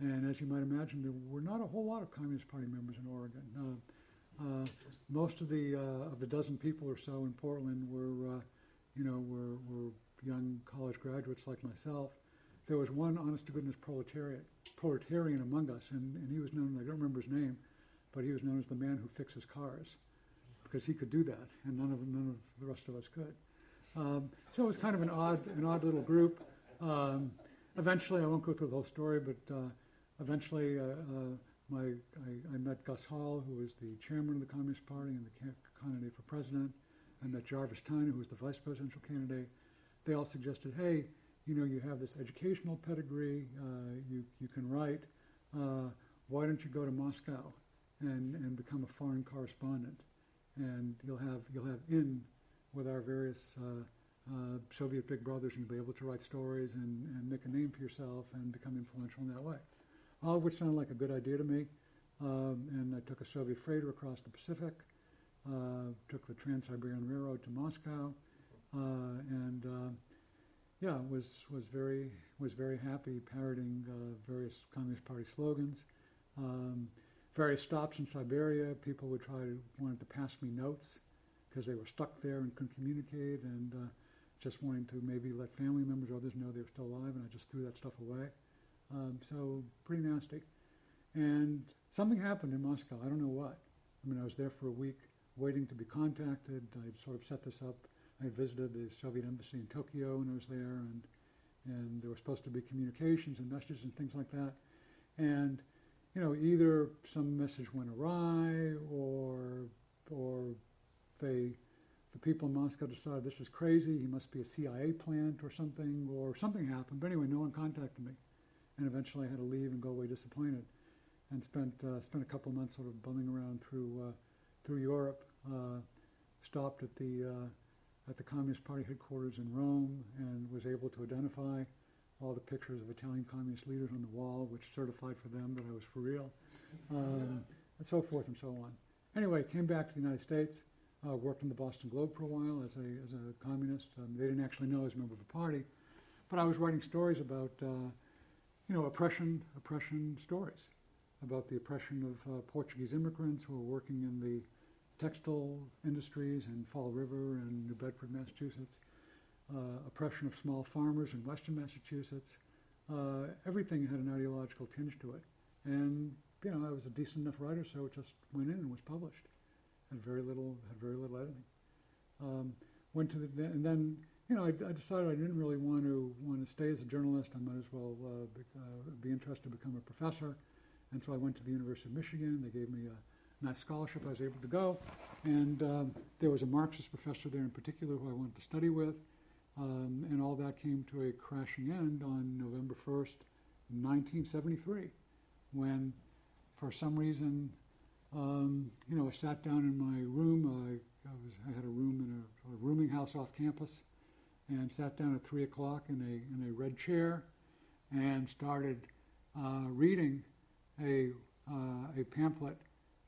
And as you might imagine, there were not a whole lot of Communist Party members in Oregon. Uh, uh, most of the uh, of the dozen people or so in Portland were, uh, you know, were, were young college graduates like myself. There was one honest to goodness proletariat, proletarian among us, and, and he was known. I don't remember his name, but he was known as the man who fixes cars, because he could do that, and none of none of the rest of us could. Um, so it was kind of an odd, an odd little group. Um, eventually, I won't go through the whole story, but uh, eventually, uh, my I, I met Gus Hall, who was the chairman of the Communist Party and the candidate for president. I met Jarvis Tyner, who was the vice presidential candidate. They all suggested, hey, you know, you have this educational pedigree, uh, you you can write. Uh, why don't you go to Moscow and, and become a foreign correspondent? And you'll have you'll have in with our various uh, uh, Soviet big brothers, and you'll be able to write stories and, and make a name for yourself and become influential in that way. All of which sounded like a good idea to me. Um, and I took a Soviet freighter across the Pacific, uh, took the Trans-Siberian Railroad to Moscow, uh, and uh, yeah, was was very was very happy parroting uh, various Communist Party slogans. Um, various stops in Siberia, people would try to wanted to pass me notes because they were stuck there and couldn't communicate, and uh, just wanting to maybe let family members or others know they were still alive, and I just threw that stuff away. Um, so pretty nasty. And something happened in Moscow. I don't know what. I mean, I was there for a week, waiting to be contacted. I'd sort of set this up. I visited the Soviet embassy in Tokyo when I was there, and and there were supposed to be communications and messages and things like that. And you know, either some message went awry, or or they the people in Moscow decided this is crazy. He must be a CIA plant or something, or something happened. But anyway, no one contacted me, and eventually I had to leave and go away disappointed, and spent uh, spent a couple months sort of bumming around through uh, through Europe. Uh, stopped at the uh, at the Communist Party headquarters in Rome and was able to identify all the pictures of Italian communist leaders on the wall, which certified for them that I was for real, um, and so forth and so on. Anyway, came back to the United States, uh, worked in the Boston Globe for a while as a, as a communist. Um, they didn't actually know I was a member of the party, but I was writing stories about, uh, you know, oppression, oppression stories, about the oppression of uh, Portuguese immigrants who were working in the textile industries in Fall River and New Bedford, Massachusetts, uh, oppression of small farmers in western Massachusetts. Uh, everything had an ideological tinge to it. And, you know, I was a decent enough writer, so it just went in and was published. Had very little, had very little editing. Um, went to the, and then, you know, I, I, decided I didn't really want to want to stay as a journalist. I might as well uh, be, uh, be interested to become a professor. And so I went to the University of Michigan. They gave me a nice scholarship. I was able to go. And um, there was a Marxist professor there in particular who I wanted to study with. Um, and all that came to a crashing end on November 1st, 1973, when, for some reason, um, you know, I sat down in my room. I, I, was, I had a room in a, a, rooming house off campus, and sat down at three o'clock in a in a red chair, and started uh, reading a uh, a pamphlet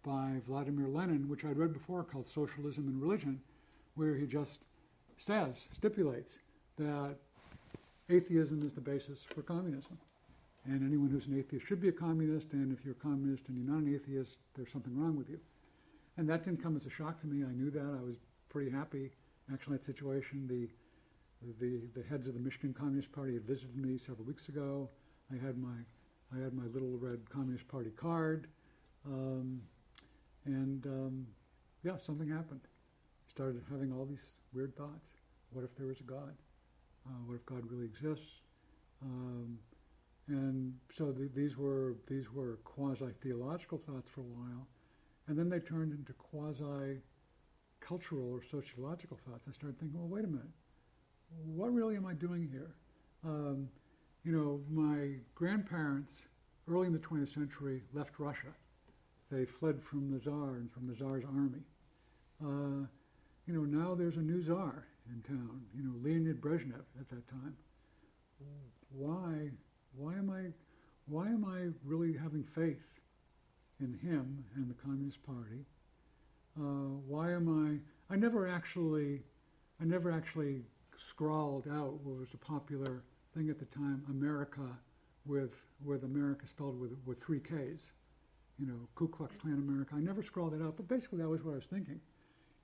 by Vladimir Lenin, which I'd read before, called Socialism and Religion, where he just says, stipulates that atheism is the basis for communism. And anyone who's an atheist should be a communist, and if you're a communist and you're not an atheist, there's something wrong with you. And that didn't come as a shock to me. I knew that. I was pretty happy, actually, that situation. The, the, the heads of the Michigan Communist Party had visited me several weeks ago. I had my, I had my little red Communist Party card. Um, and um, yeah, something happened. Started having all these weird thoughts. What if there was a God? Uh, what if God really exists? Um, and so th- these were these were quasi theological thoughts for a while, and then they turned into quasi cultural or sociological thoughts. I started thinking, well, wait a minute, what really am I doing here? Um, you know, my grandparents early in the 20th century left Russia. They fled from the Tsar and from the Tsar's army. Uh, you know, now there's a new Tsar in town, you know, Leonid Brezhnev at that time. Why, why am I, why am I really having faith in him and the Communist Party? Uh, why am I, I never actually, I never actually scrawled out what was a popular thing at the time, America with, with America spelled with, with three Ks. You know, Ku Klux Klan America. I never scrawled it out, but basically that was what I was thinking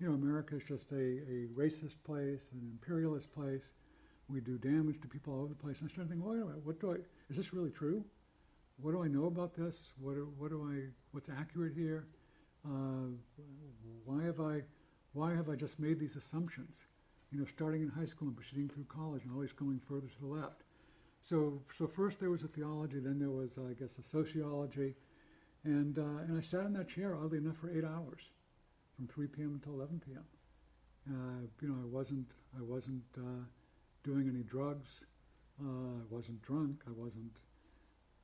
you know, America is just a, a racist place, an imperialist place. We do damage to people all over the place. And I started thinking, wait a minute, what do I, is this really true? What do I know about this? What, what do I, what's accurate here? Uh, why have I, why have I just made these assumptions? You know, starting in high school and proceeding through college and always going further to the left. So, so first there was a theology, then there was, I guess, a sociology, and uh, and I sat in that chair oddly enough for eight hours, from 3 p.m. until 11 p.m. Uh, you know, I wasn't I wasn't uh, doing any drugs, uh, I wasn't drunk, I wasn't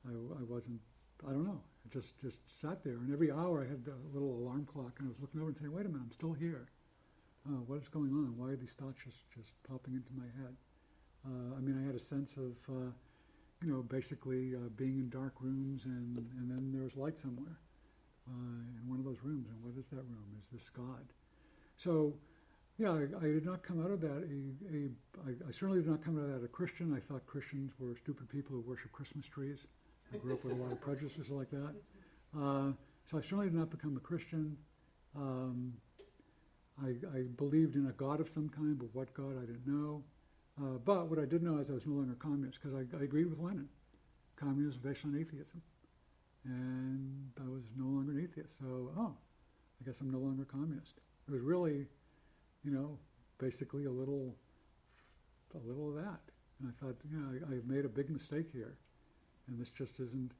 I, I wasn't I don't know. I just just sat there, and every hour I had a little alarm clock, and I was looking over and saying, "Wait a minute, I'm still here. Uh, what is going on? Why are these thoughts just just popping into my head?" Uh, I mean, I had a sense of, uh, you know, basically uh, being in dark rooms, and, and then there was light somewhere uh, in one of those rooms. And what is that room? Is this God? So, yeah, I, I did not come out of that a, a I, I certainly did not come out of that a Christian. I thought Christians were stupid people who worship Christmas trees. I grew up with a lot of prejudices like that. Uh, so I certainly did not become a Christian. Um, I, I believed in a God of some kind, but what God I didn't know. Uh, but what I did know is I was no longer communist because I, I agreed with Lenin. Communism on atheism. And I was no longer an atheist. So, oh, I guess I'm no longer communist. It was really, you know, basically a little, a little of that. And I thought, you know, I, I've made a big mistake here. And this just isn't,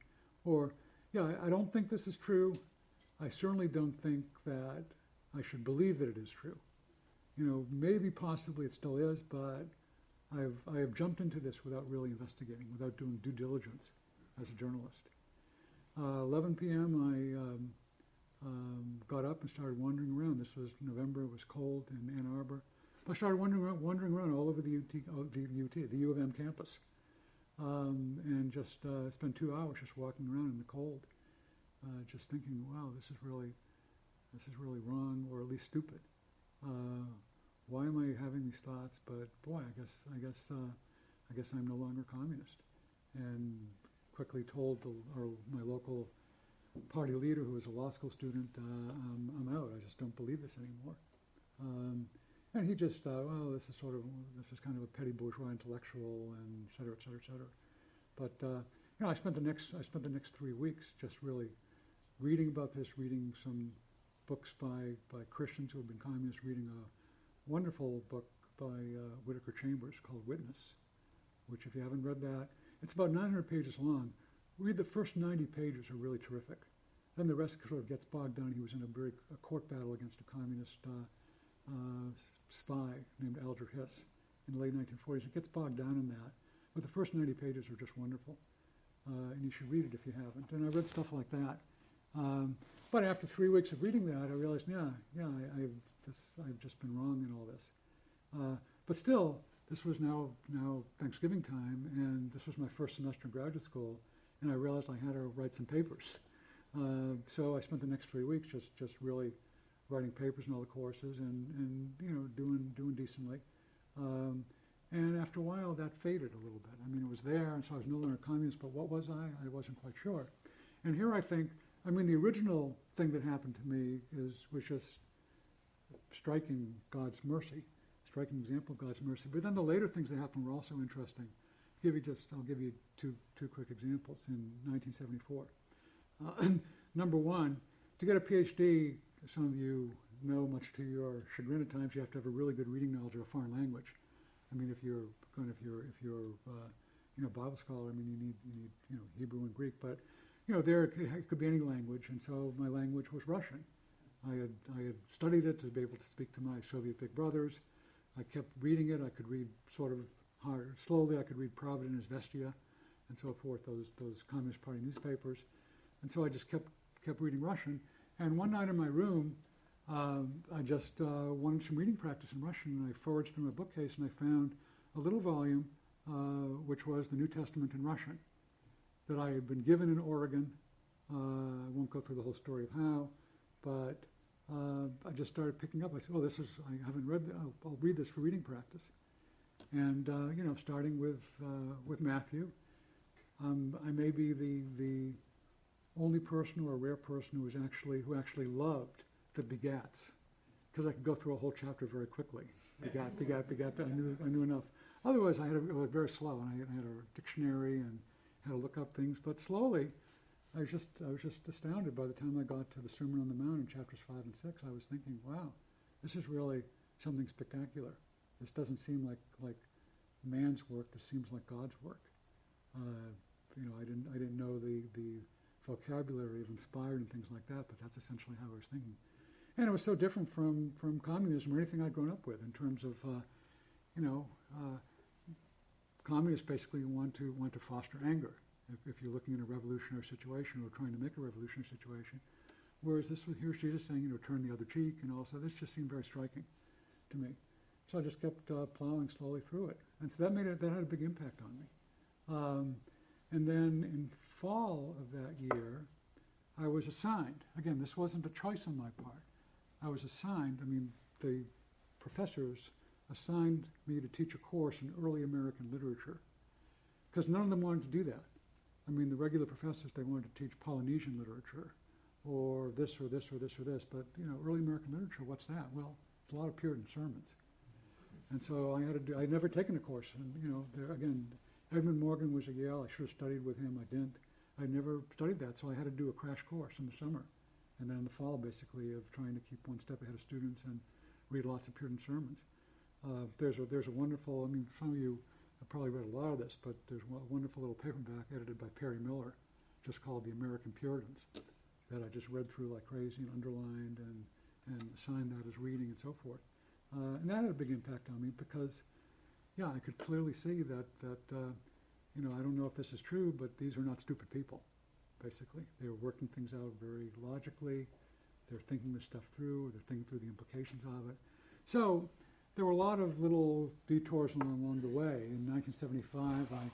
or, yeah, I, I don't think this is true. I certainly don't think that I should believe that it is true. You know, maybe possibly it still is, but I've, I have jumped into this without really investigating, without doing due diligence as a journalist. Uh, 11 p.m., I um, um, got up and started wandering around. This was November, it was cold in Ann Arbor. I started wandering around, wandering around all over the UT, oh, the UT, the U of M campus, um, and just uh, spent two hours just walking around in the cold, uh, just thinking, wow, this is really, this is really wrong, or at least stupid. Uh, why am I having these thoughts? But boy, I guess I guess uh, I guess I'm no longer communist. And quickly told the, or my local party leader, who was a law school student, uh, I'm out. I just don't believe this anymore. Um, and he just thought, well, this is sort of this is kind of a petty bourgeois intellectual, and et cetera, et cetera, et cetera. But uh, you know, I spent the next I spent the next three weeks just really reading about this, reading some books by by Christians who have been communists, reading a wonderful book by uh, Whittaker Chambers called Witness, which if you haven't read that, it's about 900 pages long. Read the first 90 pages are really terrific. Then the rest sort of gets bogged down. He was in a very a court battle against a communist uh, uh, spy named Alger Hiss in the late 1940s. It gets bogged down in that. But the first 90 pages are just wonderful. Uh, and you should read it if you haven't. And I read stuff like that. Um, but after three weeks of reading that, I realized, yeah, yeah, I, I've this, I've just been wrong in all this. Uh, but still, this was now now Thanksgiving time, and this was my first semester in graduate school, and I realized I had to write some papers. Uh, so I spent the next three weeks just just really writing papers in all the courses and, and you know doing doing decently. Um, and after a while, that faded a little bit. I mean, it was there, and so I was no longer a communist. But what was I? I wasn't quite sure. And here, I think, I mean, the original thing that happened to me is was just striking God's mercy, striking example of God's mercy. But then the later things that happened were also interesting. I'll give you just, I'll give you two, two quick examples. In 1974, uh, number one, to get a PhD, some of you know, much to your chagrin at times, you have to have a really good reading knowledge of a foreign language. I mean, if you're going, if you're, if you're, uh, you know, Bible scholar, I mean, you need, you need, you know, Hebrew and Greek, but you know, there it could be any language, and so my language was Russian. I had, I had studied it to be able to speak to my Soviet big brothers. I kept reading it. I could read sort of hard, slowly. I could read Pravda and Izvestia and so forth, those, those Communist Party newspapers. And so I just kept, kept reading Russian. And one night in my room, um, I just uh, wanted some reading practice in Russian, and I foraged through my bookcase and I found a little volume, uh, which was the New Testament in Russian, that I had been given in Oregon. Uh, I won't go through the whole story of how, but uh, I just started picking up. I said, "Oh, this is I haven't read. The, I'll, I'll, read this for reading practice." And uh, you know, starting with uh, with Matthew, um, I may be the the only person or a rare person who was actually who actually loved the begats, because I could go through a whole chapter very quickly. Begat, begat, begat. I knew I knew enough. Otherwise, I had a, it was very slow, and I, I had a dictionary and had to look up things. But slowly, I was just I was just astounded by the time I got to the Sermon on the Mount in chapters five and six. I was thinking, wow, this is really something spectacular. This doesn't seem like, like man's work. This seems like God's work. Uh, you know, I didn't, I didn't know the, the vocabulary of inspired and things like that, but that's essentially how I was thinking. And it was so different from, from communism or anything I'd grown up with in terms of, uh, you know, uh, communists basically want to want to foster anger. If, if you're looking at a revolutionary situation or trying to make a revolutionary situation, whereas this was here's Jesus saying, you know, turn the other cheek, and also this just seemed very striking to me. So I just kept uh, plowing slowly through it, and so that made it, that had a big impact on me. Um, and then in fall of that year, I was assigned. Again, this wasn't a choice on my part. I was assigned. I mean, the professors assigned me to teach a course in early American literature because none of them wanted to do that. I mean, the regular professors, they wanted to teach Polynesian literature or this or this or this or this. But, you know, early American literature, what's that? Well, it's a lot of Puritan sermons. And so I had to do, I'd never taken a course. And, you know, there, again, Edmund Morgan was at Yale. I should have studied with him. I didn't. I never studied that, so I had to do a crash course in the summer. And then in the fall, basically, of trying to keep one step ahead of students and read lots of Puritan sermons. Uh, there's a there's a wonderful. I mean, some of you have probably read a lot of this, but there's a wonderful little paperback edited by Perry Miller, just called "The American Puritans," that I just read through like crazy and underlined and and assigned that as reading and so forth. Uh, and that had a big impact on me because, yeah, I could clearly see that that uh, you know I don't know if this is true, but these are not stupid people. Basically, they were working things out very logically. They're thinking this stuff through. They're thinking through the implications of it. So there were a lot of little detours along, the way. In 1975, I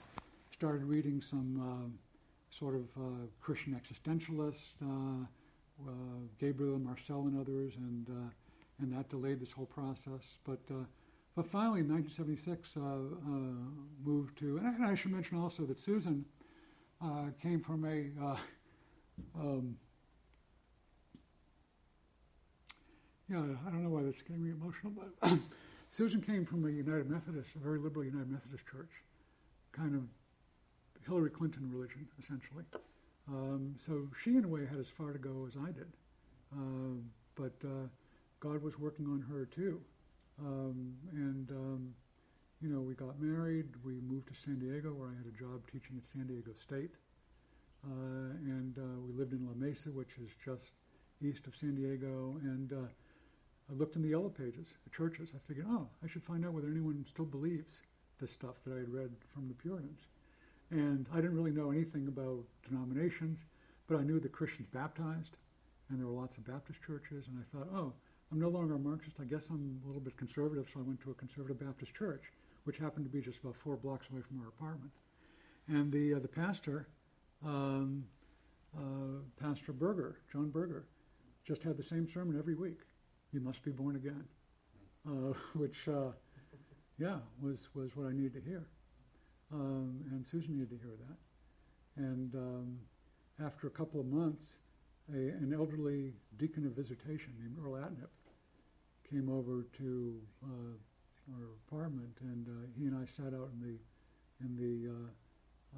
started reading some uh, sort of uh, Christian existentialists, uh, uh, Gabriel Marcel and others, and uh, and that delayed this whole process. But uh, but finally, in 1976, moved to, and I, and I, should mention also that Susan came from a um, yeah, I don't know why this is getting me emotional, but Susan came from a United Methodist, a very liberal United Methodist church, kind of Hillary Clinton religion, essentially. Um, so she, in a way, had as far to go as I did. Uh, but uh, God was working on her too. Um, and, um, you know, we got married. We moved to San Diego, where I had a job teaching at San Diego State. Uh, and uh, we lived in La Mesa, which is just east of San Diego. And uh, I looked in the yellow pages, the churches. I figured, oh, I should find out whether anyone still believes this stuff that I had read from the Puritans. And I didn't really know anything about denominations, but I knew the Christians baptized, and there were lots of Baptist churches. And I thought, oh, I'm no longer a Marxist. I guess I'm a little bit conservative, so I went to a conservative Baptist church, which happened to be just about four blocks away from our apartment. And the uh, the pastor, um, uh, Pastor Berger, John Berger, just had the same sermon every week you must be born again, uh, which, uh, yeah, was, was what I needed to hear. Um, and Susan needed to hear that. And um, after a couple of months, a, an elderly deacon of visitation named Earl Atnip came over to uh, our apartment, and uh, he and I sat out in the in the uh,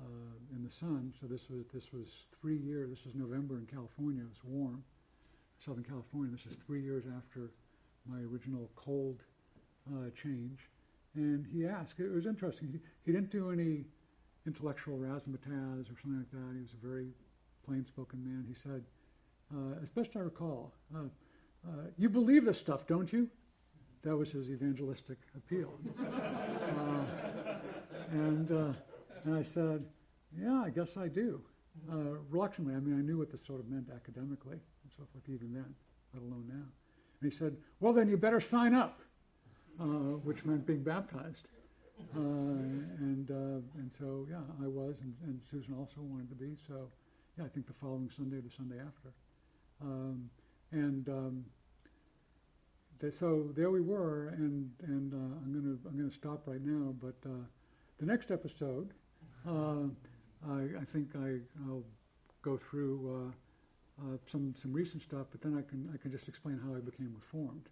uh, in the sun. So this was this was three years. This was November in California. It was warm, Southern California. This is three years after my original cold uh, change. And he asked, it was interesting, he, he didn't do any intellectual razzmatazz or something like that. He was a very plain spoken man. He said, uh, as best I recall, uh, uh you believe this stuff, don't you? That was his evangelistic appeal. Uh, and, uh, and I said, yeah, I guess I do. Reluctantly, I mean, I knew what this sort of meant academically and so forth even then, let alone now. And he said, well, then you better sign up, uh, which meant being baptized. Uh, and, uh, and so, yeah, I was, and, and, Susan also wanted to be. So, yeah, I think the following Sunday, or the Sunday after. Um, and um, they, so there we were, and, and uh, I'm going to I'm gonna stop right now. But uh, the next episode, uh, I, I, think I, I'll go through uh, some some recent stuff, but then I can I can just explain how I became reformed,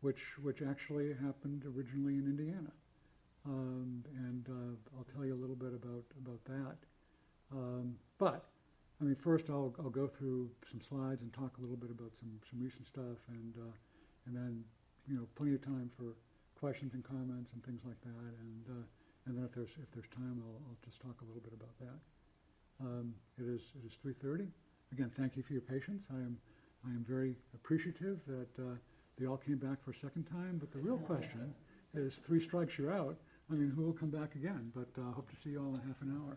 which which actually happened originally in Indiana, um, and uh, I'll tell you a little bit about about that. Um, but I mean, first I'll I'll go through some slides and talk a little bit about some some recent stuff, and uh, and then you know plenty of time for questions and comments and things like that. And, uh, and then if there's, if there's time, I'll, I'll just talk a little bit about that. Um, it is, it is 3.30. Again, thank you for your patience. I am, I am very appreciative that uh, they all came back for a second time. But the real question is, three strikes, you're out. I mean, will come back again? But uh, hope to see you all in half an hour.